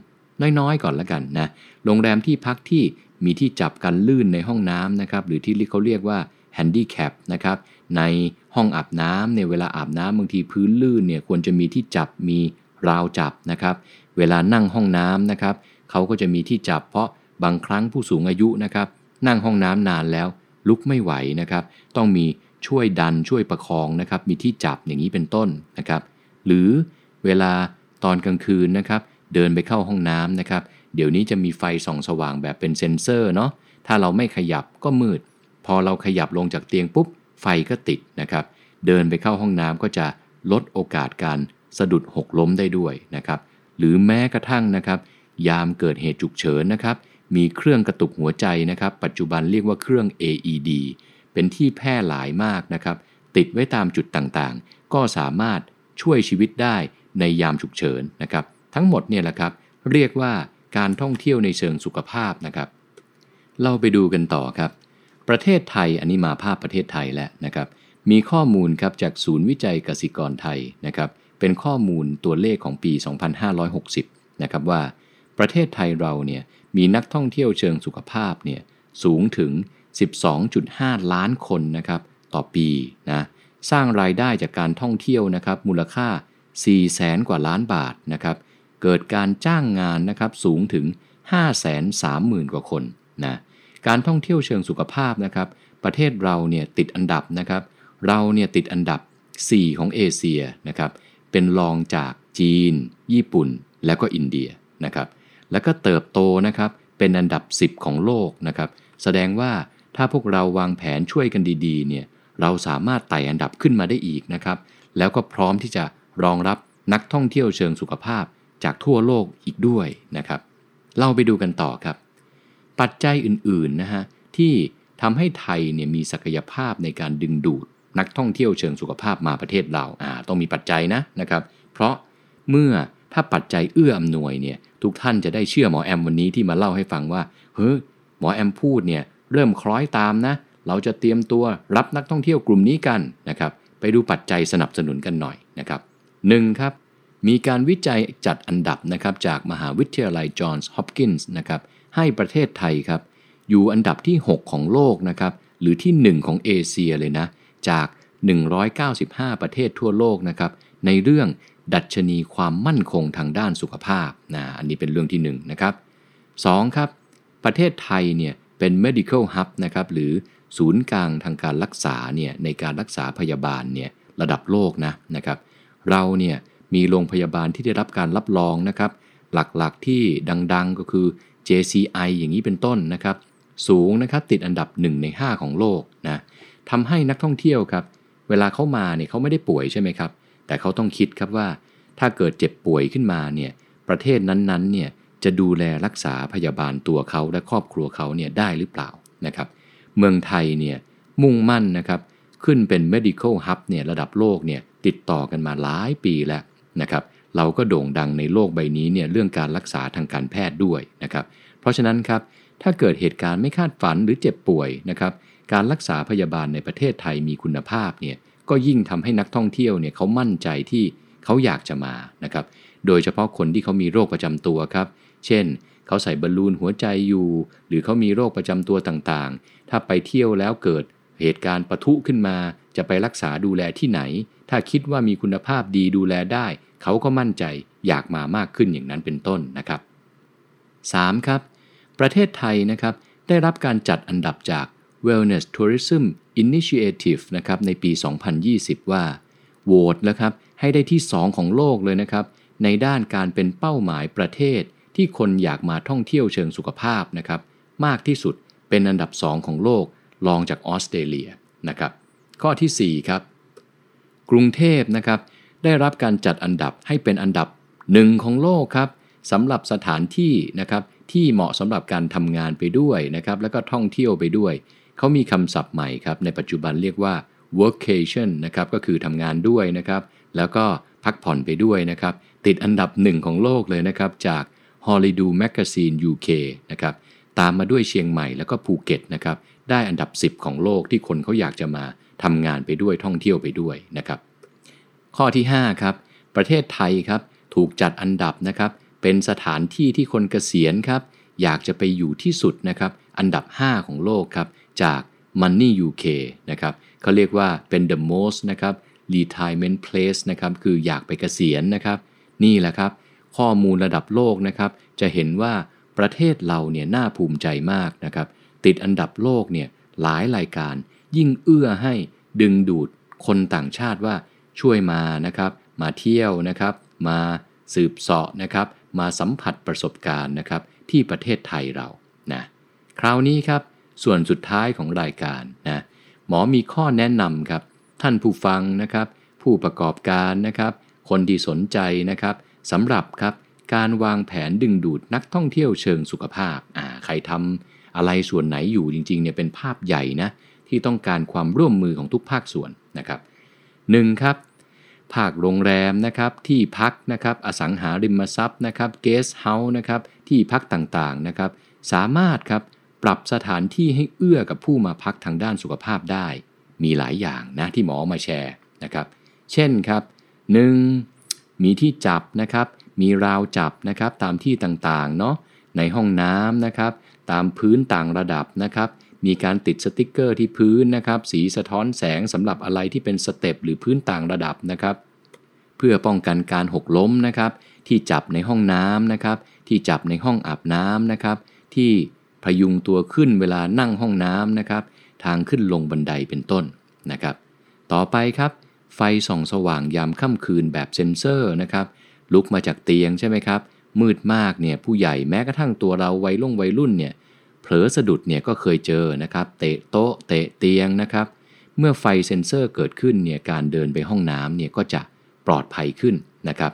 น้อยๆก่อนละกันนะโรงแรมที่พักที่มีที่จับกันลื่นในห้องน้ำนะครับหรือที่เขาเรียกว่าแฮนดี้แคปนะครับในห้องอาบน้ำเนี่ยเวลาอาบน้ำบางทีพื้นลื่นเนี่ยควรจะมีที่จับมีราวจับนะครับ เวลานั่งห้องน้ำนะครับเขาก็จะมีที่จับเพราะบางครั้งผู้สูงอายุนะครับ นั่งห้องน้ำนานแล้ว ลุกไม่ไหวนะครับ ต้องมีช่วยดันช่วยประคองนะครับ มีที่จับอย่างนี้เป็นต้นนะครับ หรือเวลาตอนกลางคืนนะครับ เดินไปเข้าห้องน้ำนะครับ เดี๋ยวนี้จะมีไฟส่องสว่างแบบเป็นเซ็นเซอร์เนาะถ้าเราไม่ขยับก็มืด พอเราขยับลงจากเตียงปุ๊บ ไฟก็ติดนะครับ เดินไปเข้าห้องน้ำก็จะลดโอกาสการสะดุดหกล้มได้ด้วยนะครับ หรือแม้กระทั่งนะครับ ยามเกิดเหตุฉุกเฉินนะครับ มีเครื่องกระตุกหัวใจนะครับ ปัจจุบันเรียกว่าเครื่อง AED เป็นที่แพร่หลายมากนะครับ ติดไว้ตามจุดต่างๆ ก็สามารถช่วยชีวิตได้ในยามฉุกเฉินนะครับ ทั้งหมดเนี่ยแหละครับเรียกว่าการท่องเที่ยวในเชิงสุขภาพนะครับ เราไปดูกันต่อครับ ประเทศไทยอันนี้มาภาพประเทศไทยแล้วนะครับ มีข้อมูลครับจากศูนย์วิจัยกสิกรไทยนะครับ เป็นข้อมูลตัวเลขของปี 2560 นะครับว่าประเทศไทยเราเนี่ย มีนักท่องเที่ยวเชิงสุขภาพเนี่ยสูงถึง 12.5 ล้านคนนะครับต่อปีนะสร้างรายได้จากการท่องเที่ยวนะครับมูลค่า 4 แสนกว่าล้านบาทนะครับเกิดการจ้างงานนะครับสูงถึง 5 3 0 0 0 0 กว่าคนนะการท่องเที่ยวเชิงสุขภาพนะครับประเทศเราเนี่ยติดอันดับนะครับเราเนี่ยติดอันดับ 4 ของเอเชียนะครับเป็นรองจากจีน ญี่ปุ่น แล้วก็อินเดียนะครับ แล้วก็เติบโตนะครับเป็นอันดับ 10 ของโลกนะครับ แสดงว่าถ้าพวกเราวางแผนช่วยกันดีๆเนี่ยเราสามารถไต่อันดับขึ้นมาได้อีกนะครับ แล้วก็พร้อมที่จะรองรับนักท่องเที่ยวเชิงสุขภาพจากทั่วโลกอีกด้วยนะครับเราไปดูกันต่อครับ ปัจจัยอื่นๆนะฮะที่ทำให้ไทยเนี่ยมีศักยภาพในการดึงดูดนักท่องเที่ยวเชิงสุขภาพมาประเทศเราอ่าต้องมีปัจจัยนะนะครับ เพราะเมื่อถ้าปัจจัยเอื้ออำนวยเนี่ย ทุกท่านจะได้เชื่อหมอแอมวันนี้ที่มาเล่าให้ฟังว่า เฮ้ยหมอแอมพูดเนี่ยเริ่มคล้อยตามนะ เราจะเตรียมตัวรับนักท่องเที่ยวกลุ่มนี้กันนะครับ ไปดูปัจจัยสนับสนุนกันหน่อยนะครับหนึ่งครับ มีการวิจัยจัดอันดับนะครับจากมหาวิทยาลัยจอห์นส์ฮอปกินส์นะครับให้ประเทศไทยครับ อยู่อันดับที่ 6 ของโลกนะครับหรือที่ 1 ของเอเชียเลยนะ จาก 195 ประเทศทั่วโลกนะครับในเรื่อง ดัชนีความมั่นคงทางด้านสุขภาพนะอันนี้เป็นเรื่องที่1นะครับ2ครับ ประเทศไทยเนี่ยเป็น medical hub นะครับหรือศูนย์กลางทางการรักษาเนี่ยในการรักษาพยาบาลเนี่ยระดับโลกนะนะครับ เราเนี่ยมีโรงพยาบาลที่ได้รับการรับรองนะครับ หลักๆที่ดังๆก็คือ JCI อย่างนี้เป็นต้นนะครับ สูงนะครับติดอันดับ 1 ใน 5 ของโลกนะทำให้นักท่องเที่ยวครับ เวลาเขามาเนี่ยเขาไม่ได้ป่วยใช่ไหมครับ แต่เขาต้องคิดครับว่า ถ้าเกิดเจ็บป่วยขึ้นมาเนี่ยประเทศนั้นๆเนี่ยจะดูแลรักษาพยาบาลตัวเขาและครอบครัวเขาเนี่ยได้หรือเปล่านะครับ เมืองไทยเนี่ยมุ่งมั่นนะครับขึ้นเป็น medical hub เนี่ยระดับโลกเนี่ยติดต่อกันมาหลายปีแล้วนะครับ เราก็โด่งดังในโลกใบนี้เนี่ยเรื่องการรักษาทางการแพทย์ด้วยนะครับ เพราะฉะนั้นครับถ้าเกิดเหตุการณ์ไม่คาดฝันหรือเจ็บป่วยนะครับ การรักษาพยาบาลในประเทศไทยมีคุณภาพเนี่ย ก็ยิ่งทำให้นักท่องเที่ยวเนี่ยเขามั่นใจที่เขาอยากจะมานะครับ โดยเฉพาะคนที่เขามีโรคประจำตัวครับ เช่น เขาใส่บอลลูนหัวใจอยู่ หรือเขามีโรคประจำตัวต่างๆ ถ้าไปเที่ยวแล้วเกิดเหตุการณ์ปะทุขึ้นมา จะไปรักษาดูแลที่ไหน ถ้าคิดว่ามีคุณภาพดีดูแลได้ เขาก็มั่นใจอยากมามากขึ้นอย่างนั้นเป็นต้นนะครับ 3. ครับ ประเทศไทยนะครับได้รับการจัดอันดับจาก Wellness Tourism Initiative นะครับในปี 2020 ว่าโหวตแล้วครับให้ได้ที่ 2 ของโลกเลยนะครับ ในด้านการเป็นเป้าหมายประเทศที่คนอยากมาท่องเที่ยวเชิงสุขภาพนะครับมากที่สุดเป็นอันดับ 2 ของโลกรองจากออสเตรเลียนะครับข้อที่ 4 ครับ กรุงเทพนะครับได้รับการจัดอันดับให้เป็นอันดับหนึ่งของโลกครับสำหรับสถานที่นะครับที่เหมาะสำหรับการทำงานไปด้วยนะครับแล้วก็ท่องเที่ยวไปด้วย เขามีคำศัพท์ใหม่ครับในปัจจุบันเรียกว่า workation นะครับก็คือทำงานด้วยนะครับแล้วก็พักผ่อนไปด้วยนะครับติดอันดับหนึ่งของโลกเลยนะครับจาก Holiday Magazine UK นะครับตามมาด้วยเชียงใหม่แล้วก็ภูเก็ตนะครับได้อันดับ 10 ของโลกที่คนเขาอยากจะมาทำงานไปด้วยท่องเที่ยวไปด้วยนะครับข้อที่5ครับประเทศไทยครับถูกจัดอันดับนะครับเป็นสถานที่ที่คนเกษียณครับอยากจะไปอยู่ที่สุดนะครับอันดับ 5 ของโลกครับ จาก Money UK นะครับเขาเรียกว่าเป็น the most นะครับ retirement place นะครับคืออยากไปเกษียณนะครับ นี่แหละครับ ข้อมูลระดับโลกนะครับ จะเห็นว่าประเทศเราเนี่ยน่าภูมิใจมากนะครับ ติดอันดับโลกเนี่ยหลายรายการ ยิ่งเอื้อให้ดึงดูดคนต่างชาติว่าช่วยมานะครับ มาเที่ยวนะครับ มาสืบเสาะนะครับ มาสัมผัสประสบการณ์นะครับ ที่ประเทศไทยเรานะคราวนี้ครับ ส่วนสุดท้ายของรายการนะหมอมีข้อแนะนำครับ ท่านผู้ฟังนะครับ ผู้ประกอบการนะครับ คนที่สนใจนะครับสำหรับครับการวางแผนดึงดูดนักท่องเที่ยวเชิงสุขภาพอ่าใครทำอะไรส่วนไหนอยู่จริงๆเนี่ยเป็นภาพใหญ่นะที่ต้องการความร่วมมือของทุกภาคส่วนนะครับ 1. ครับภาคโรงแรมนะครับที่พักนะครับอสังหาริมทรัพย์นะครับเกสเฮาส์นะครับที่พักต่างๆนะครับสามารถครับ ปรับสถานที่ให้เอื้อกับผู้มาพักทางด้านสุขภาพได้ มีหลายอย่างนะที่หมอมาแชร์นะครับ เช่นครับ 1. มีที่จับนะครับ มีราวจับนะครับตามที่ต่างๆเนาะ ในห้องน้ำนะครับ ตามพื้นต่างระดับนะครับ มีการติดสติกเกอร์ที่พื้นนะครับ สีสะท้อนแสงสำหรับอะไรที่เป็น step หรือพื้นต่างระดับนะครับ เพื่อป้องกันการหกล้มนะครับ ที่จับในห้องน้ำนะครับ ที่จับในห้องอาบน้ำนะครับ ที่ พยุงตัวขึ้นเวลานั่งห้องน้ำนะครับ ทางขึ้นลงบันไดเป็นต้นนะครับ ต่อไปครับ ไฟส่องสว่างยามค่ำคืนแบบเซ็นเซอร์นะครับ ลุกมาจากเตียงใช่ไหมครับ มืดมากเนี่ยผู้ใหญ่แม้กระทั่งตัวเราวัยรุ่งวัยรุ่นเนี่ยเผลอสะดุดเนี่ยก็เคยเจอนะครับ เตะโต๊ะเตะเตียงนะครับ เมื่อไฟเซ็นเซอร์เกิดขึ้นเนี่ยการเดินไปห้องน้ำเนี่ยก็จะปลอดภัยขึ้นนะครับ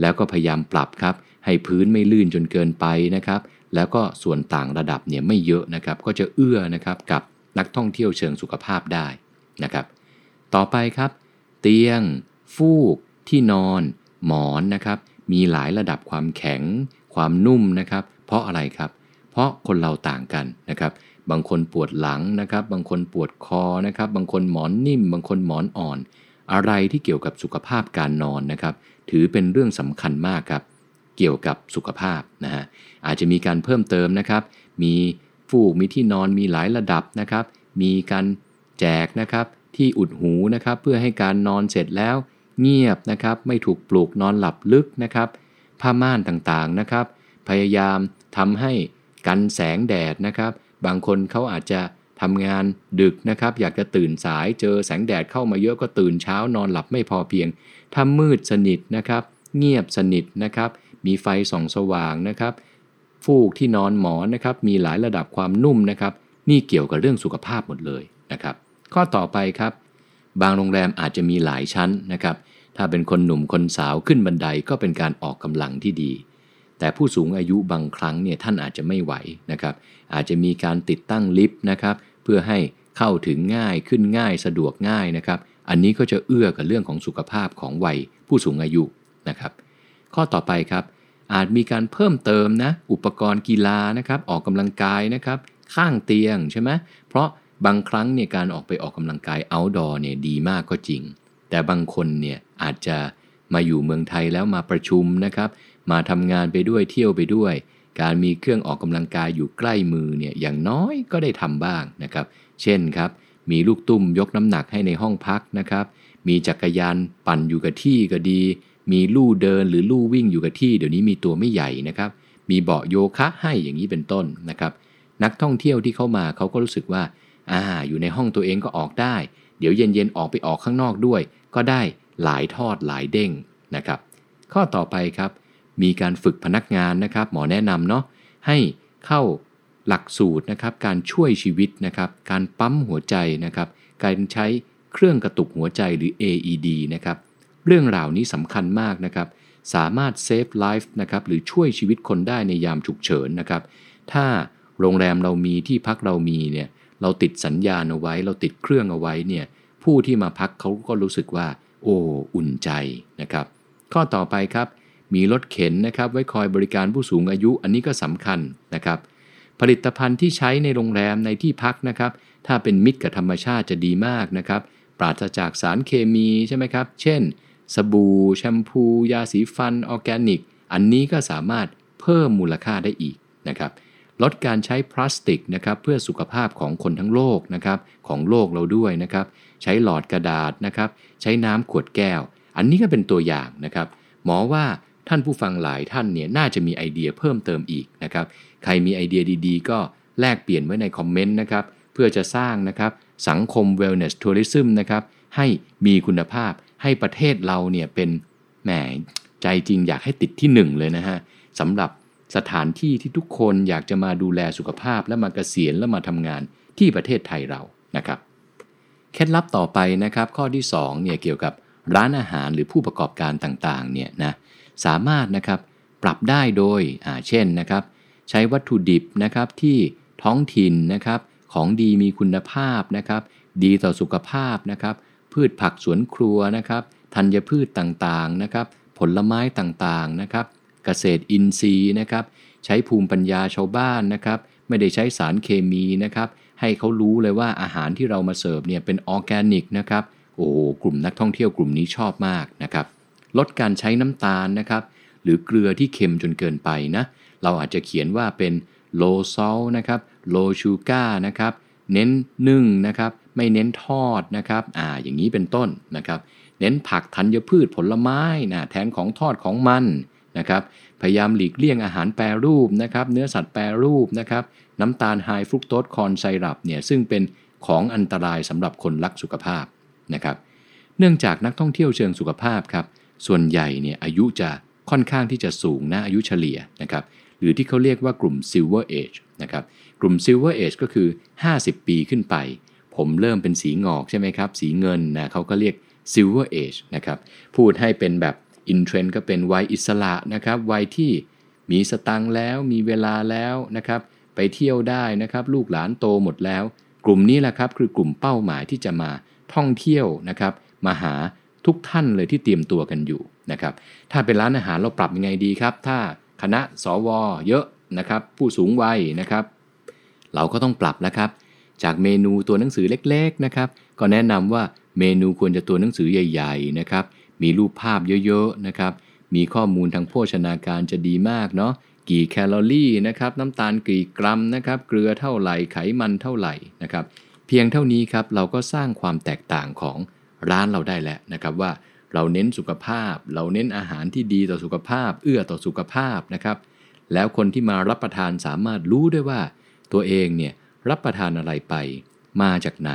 แล้วก็พยายามปรับครับให้พื้นไม่ลื่นจนเกินไปนะครับ แล้วก็ส่วนต่างระดับเนี่ยไม่เยอะนะครับ ก็จะเอื้อนะครับกับนักท่องเที่ยวเชิงสุขภาพได้นะครับ ต่อไปครับ เตียง ฟูก ที่นอน หมอนนะครับ มีหลายระดับความแข็ง ความนุ่มนะครับ เพราะอะไรครับ เพราะคนเราต่างกันนะครับ บางคนปวดหลังนะครับ บางคนปวดคอนะครับ บางคนหมอนนิ่ม บางคนหมอนอ่อน อะไรที่เกี่ยวกับสุขภาพการนอนนะครับ ถือเป็นเรื่องสำคัญมากครับ เกี่ยวกับสุขภาพนะฮะอาจจะมีการเพิ่มเติมนะครับ มีฟูกมีที่นอนมีหลายระดับนะครับ มีการแจกนะครับที่อุดหูนะครับ เพื่อให้การนอนเสร็จแล้ว เงียบนะครับ ไม่ถูกปลุกนอนหลับลึกนะครับ ผ้าม่านต่างๆนะครับ พยายามทำให้กันแสงแดดนะครับ บางคนเขาอาจจะทำงานดึกนะครับ อยากจะตื่นสายเจอแสงแดดเข้ามาเยอะก็ตื่นเช้านอนหลับไม่พอเพียง ถ้ามืดสนิทนะครับ เงียบสนิทนะครับ มีไฟส่องสว่างนะครับ ฟูกที่นอนหมอนนะครับ มีหลายระดับความนุ่มนะครับ นี่เกี่ยวกับเรื่องสุขภาพหมดเลยนะครับ ข้อต่อไปครับ บางโรงแรมอาจจะมีหลายชั้นนะครับ ถ้าเป็นคนหนุ่มคนสาวขึ้นบันไดก็เป็นการออกกำลังที่ดี แต่ผู้สูงอายุบางครั้งเนี่ยท่านอาจจะไม่ไหวนะครับ อาจจะมีการติดตั้งลิฟต์นะครับ เพื่อให้เข้าถึงง่ายขึ้นง่ายสะดวกง่ายนะครับ อันนี้ก็จะเอื้อกับเรื่องของสุขภาพของวัยผู้สูงอายุนะครับ ข้อต่อไปครับ อาจมีการเพิ่มเติมนะอุปกรณ์กีฬานะครับออกกำลังกายนะครับข้างเตียงใช่ไหมเพราะบางครั้งเนี่ยการออกไปออกกำลังกาย outdoor เนี่ยดีมากก็จริง แต่บางคนเนี่ยอาจจะมาอยู่เมืองไทยแล้วมาประชุมนะครับมาทำงานไปด้วยเที่ยวไปด้วย การมีเครื่องออกกำลังกายอยู่ใกล้มือเนี่ยอย่างน้อยก็ได้ทำบ้างนะครับ เช่นครับมีลูกตุ้มยกน้ำหนักให้ในห้องพักนะครับ มีจักรยานปั่นอยู่กับที่ก็ดี มีลู่เดินหรือลู่วิ่งอยู่กับที่ เดี๋ยวนี้มีตัวไม่ใหญ่นะครับ มีเบาะโยคะให้อย่างนี้เป็นต้นนะครับ นักท่องเที่ยวที่เข้ามาเขาก็รู้สึกว่าอ่าอยู่ในห้องตัวเองก็ออกได้ เดี๋ยวเย็นๆออกไปออกข้างนอกด้วย ก็ได้หลายทอดหลายเด้งนะครับ ข้อต่อไปครับ มีการฝึกพนักงานนะครับ หมอแนะนำเนาะให้เข้าหลักสูตรนะครับ การช่วยชีวิตนะครับ การปั๊มหัวใจนะครับ การใช้เครื่องกระตุกหัวใจหรือ AED นะครับ เรื่องราวนี้สำคัญมากนะครับ สามารถเซฟไลฟ์นะครับหรือช่วยชีวิตคนได้ในยามฉุกเฉินนะครับ ถ้าโรงแรมเรามีที่พักเรามีเนี่ยเราติดสัญญาณเอาไว้ เราติดเครื่องเอาไว้เนี่ยผู้ที่มาพักเขาก็รู้สึกว่า โอ้อุ่นใจนะครับ ข้อต่อไปครับมีรถเข็นนะครับไว้คอยบริการผู้สูงอายุอันนี้ก็สำคัญนะครับ ผลิตภัณฑ์ที่ใช้ในโรงแรมในที่พักนะครับ ถ้าเป็นมิตรกับธรรมชาติจะดีมากนะครับ ปราศจากสารเคมีใช่ไหมครับ เช่น สบู่ แชมพู ยาสีฟัน ออร์แกนิก อันนี้ก็สามารถเพิ่มมูลค่าได้อีกนะครับลดการใช้พลาสติกนะครับเพื่อสุขภาพของคนทั้งโลกนะครับของโลกเราด้วยนะครับใช้หลอดกระดาษนะครับใช้น้ำขวดแก้ว อันนี้ก็เป็นตัวอย่างนะครับหมอว่าท่านผู้ฟังหลายท่านเนี่ยน่าจะมีไอเดียเพิ่มเติมอีกนะครับใครมีไอเดียดีๆ ก็แลกเปลี่ยนไว้ในคอมเมนต์นะครับเพื่อจะสร้างนะครับสังคม wellness tourism นะครับให้มีคุณภาพ ให้ประเทศเราเนี่ยเป็นแหมใจจริงอยากให้ติดที่หนึ่งเลยนะฮะสำหรับสถานที่ที่ทุกคนอยากจะมาดูแลสุขภาพและมาเกษียณและมาทำงานที่ประเทศไทยเรานะครับเคล็ดลับต่อไปนะครับ ข้อที่2เนี่ยเกี่ยวกับร้านอาหารหรือผู้ประกอบการต่างๆเนี่ยนะสามารถนะครับปรับได้โดยเช่นนะครับ ใช้วัตถุดิบนะครับที่ท้องถิ่นนะครับของดีมีคุณภาพนะครับ ดีต่อสุขภาพนะครับ พืชผักสวนครัวนะครับธัญพืชต่างๆนะครับ ผลไม้ต่างๆนะครับ เกษตรอินทรีย์นะครับ ใช้ภูมิปัญญาชาวบ้านนะครับ ไม่ได้ใช้สารเคมีนะครับ ให้เขารู้เลยว่าอาหารที่เรามาเสิร์ฟเนี่ยเป็นออร์แกนิกนะครับโอ้กลุ่มนักท่องเที่ยวกลุ่มนี้ชอบมากนะครับ ลดการใช้น้ำตาลนะครับ หรือเกลือที่เค็มจนเกินไปนะ เราอาจจะเขียนว่าเป็น low salt นะครับ low sugar นะครับ เน้นนึ่งนะครับ ไม่เน้นทอดนะครับอ่าอย่างนี้เป็นต้นนะครับ เน้นผักธัญพืชผลไม้นะแทนของทอดของมันนะครับ พยายามหลีกเลี่ยงอาหารแปรรูปนะครับ เนื้อสัตว์แปรรูปนะครับ น้ำตาลไฮฟรุกโตสคอนไซรัปเนี่ยซึ่งเป็นของอันตรายสำหรับคนรักสุขภาพนะครับ เนื่องจากนักท่องเที่ยวเชิงสุขภาพครับ ส่วนใหญ่เนี่ยอายุจะค่อนข้างที่จะสูงนะอายุเฉลี่ยนะครับ หรือที่เขาเรียกว่ากลุ่ม Silver Age นะครับ กลุ่ม Silver Age ก็คือ 50 ปีขึ้นไป ผมเริ่มเป็นสีงอกใช่ไหมครับ สีเงินนะเขาก็เรียก Silver Age นะครับ พูดให้เป็นแบบอินเทรนด์ก็เป็นวัยอิสระนะครับวัยที่มีสตังแล้วมีเวลาแล้วนะครับไปเที่ยวได้นะครับลูกหลานโตหมดแล้ว กลุ่มนี้แหละครับคือกลุ่มเป้าหมายที่จะมาท่องเที่ยวนะครับมาหาทุกท่านเลยที่เตรียมตัวกันอยู่นะครับถ้าเป็นร้านอาหารเราปรับยังไงดีครับ ถ้าคณะสวเยอะนะครับผู้สูงวัยนะครับ เราก็ต้องปรับแล้วครับ จากเมนูตัวหนังสือเล็กๆนะครับ ก็แนะนำว่าเมนูควรจะตัวหนังสือใหญ่ ๆ นะครับ มีรูปภาพเยอะๆนะครับ มีข้อมูลทางโภชนาการจะดีมากเนาะ กี่แคลอรี่นะครับ น้ำตาลกี่กรัมนะครับ เกลือเท่าไหร่ ไขมันเท่าไหร่นะครับ เพียงเท่านี้ครับ เราก็สร้างความแตกต่างของร้านเราได้แล้วนะครับว่าเราเน้นสุขภาพ เราเน้นอาหารที่ดีต่อสุขภาพ เอื้อต่อสุขภาพนะครับ แล้วคนที่มารับประทานสามารถรู้ได้ว่า ตัวเองเนี่ย รับประทานอะไรไป มาจากไหน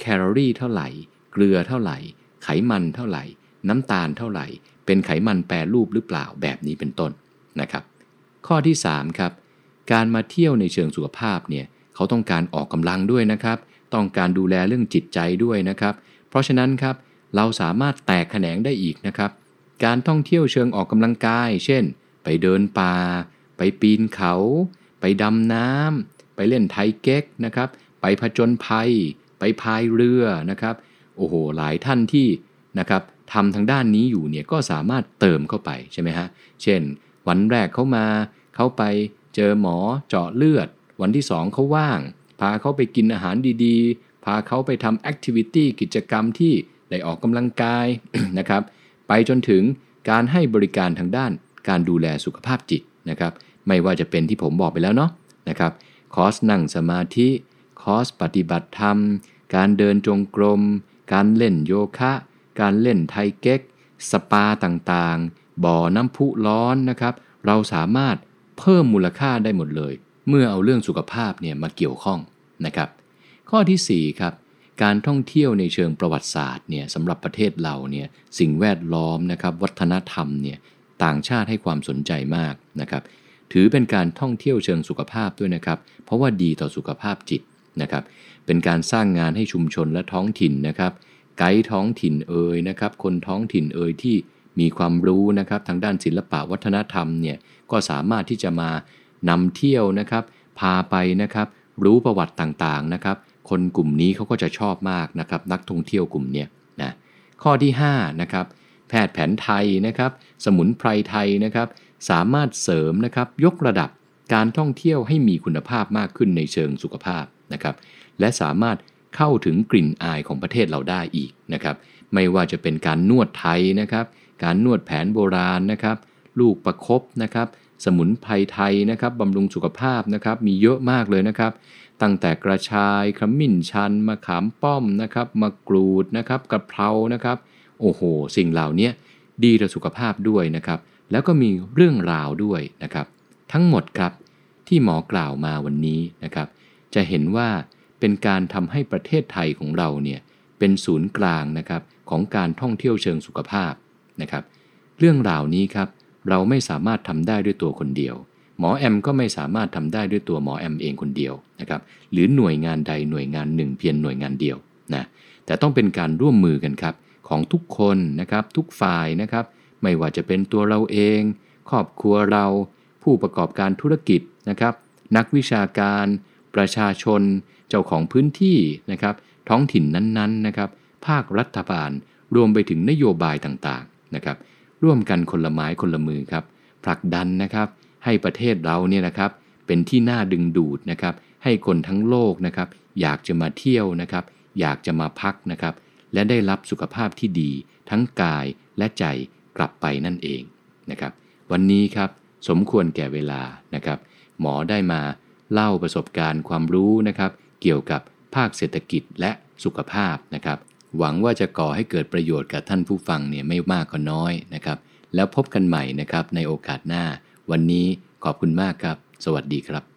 แคลอรี่เท่าไหร่ เกลือเท่าไหร่ ไขมันเท่าไหร่ น้ำตาลเท่าไหร่ เป็นไขมันแปรรูปหรือเปล่าแบบนี้เป็นต้นนะครับ ข้อที่3ครับการมาเที่ยวในเชิงสุขภาพเนี่ยเขาต้องการออกกำลังด้วยนะครับ ต้องการดูแลเรื่องจิตใจด้วยนะครับ เพราะฉะนั้นครับเราสามารถแตกแขนงได้อีกนะครับ การท่องเที่ยวเชิงออกกำลังกาย เช่น ไปเดินป่า ไปปีนเขา ไปดำน้ำ ไปเล่นไทเก๊กนะครับไปผจญภัย ไปพายเรือนะครับโอ้โหหลายท่านที่นะครับทำทางด้านนี้อยู่เนี่ยก็สามารถเติมเข้าไปใช่ไหมฮะเช่น วันแรกเขามาเขาไปเจอหมอเจาะเลือด วันที่สองเขาว่าง พาเขาไปกินอาหารดีๆ พาเขาไปทำ activity กิจกรรมที่ได้ออกกำลังกายนะครับ ไปจนถึงการให้บริการทางด้านการดูแลสุขภาพจิตนะครับ ไม่ว่าจะเป็นที่ผมบอกไปแล้วเนาะนะครับ คอร์สนั่งสมาธิ คอร์สปฏิบัติธรรม การเดินจงกรม การเล่นโยคะ การเล่นไทเก๊ก สปาต่างๆ บ่อน้ำพุร้อนนะครับ เราสามารถเพิ่มมูลค่าได้หมดเลย เมื่อเอาเรื่องสุขภาพเนี่ยมาเกี่ยวข้องนะครับ ข้อที่4ครับการท่องเที่ยวในเชิงประวัติศาสตร์เนี่ยสำหรับประเทศเราเนี่ยสิ่งแวดล้อมนะครับวัฒนธรรมเนี่ยต่างชาติให้ความสนใจมากนะครับ ถือเป็นการท่องเที่ยวเชิงสุขภาพด้วยนะครับ เพราะว่าดีต่อสุขภาพจิตนะครับ เป็นการสร้างงานให้ชุมชนและท้องถิ่นนะครับ ไกด์ท้องถิ่นเอ่ยนะครับ คนท้องถิ่นเอ่ยที่มีความรู้นะครับทางด้านศิลปะวัฒนธรรมเนี่ยก็สามารถที่จะมานำเที่ยวนะครับ พาไปนะครับรู้ประวัติต่างๆนะครับ คนกลุ่มนี้เขาก็จะชอบมากนะครับ นักท่องเที่ยวกลุ่มนี้นะข้อที่5นะครับแพทย์แผนไทยนะครับ สมุนไพรไทยนะครับ สามารถเสริมนะครับยกระดับการท่องเที่ยวให้มีคุณภาพมากขึ้นในเชิงสุขภาพนะครับและสามารถเข้าถึงกลิ่นอายของประเทศเราได้อีกนะครับไม่ว่าจะเป็นการนวดไทยนะครับการนวดแผนโบราณนะครับลูกประครบนะครับสมุนไพรไทยนะครับบำรุงสุขภาพนะครับมีเยอะมากเลยนะครับ ตั้งแต่กระชายขมิ้นชันมะขามป้อมนะครับมะกรูดนะครับกระเพรานะครับโอ้โห สิ่งเหล่านี้ดีต่อสุขภาพด้วยนะครับ แล้วก็มีเรื่องราวด้วยนะครับ ทั้งหมดครับที่หมอกล่าวมาวันนี้นะครับ จะเห็นว่าเป็นการทำให้ประเทศไทยของเราเนี่ยเป็นศูนย์กลางนะครับของการท่องเที่ยวเชิงสุขภาพนะครับ เรื่องราวนี้ครับเราไม่สามารถทำได้ด้วยตัวคนเดียว หมอแอมก็ไม่สามารถทำได้ด้วยตัวหมอแอมเองคนเดียวนะครับหรือหน่วยงานใดหน่วยงานหนึ่งเพียงหน่วยงานเดียวนะแต่ต้องเป็นการร่วมมือกันครับของทุกคนนะครับทุกฝ่ายนะครับ ไม่ว่าจะเป็นตัวเราเอง ครอบครัวเรา ผู้ประกอบการธุรกิจนะครับ นักวิชาการ ประชาชน เจ้าของพื้นที่นะครับ ท้องถิ่นนั้นๆนะครับ ภาครัฐบาล รวมไปถึงนโยบายต่างๆนะครับ ร่วมกันคนละไม้คนละมือครับ ผลักดันนะครับ ให้ประเทศเราเนี่ยนะครับ เป็นที่น่าดึงดูดนะครับ ให้คนทั้งโลกนะครับ อยากจะมาเที่ยวนะครับ อยากจะมาพักนะครับ และได้รับสุขภาพที่ดี ทั้งกายและใจ กลับไปนั่นเองนะครับ วันนี้ครับสมควรแก่เวลานะครับ หมอได้มาเล่าประสบการณ์ความรู้นะครับ เกี่ยวกับภาคเศรษฐกิจและสุขภาพนะครับ หวังว่าจะก่อให้เกิดประโยชน์กับท่านผู้ฟังเนี่ยไม่มากก็น้อยนะครับ แล้วพบกันใหม่นะครับในโอกาสหน้า วันนี้ขอบคุณมากครับ สวัสดีครับ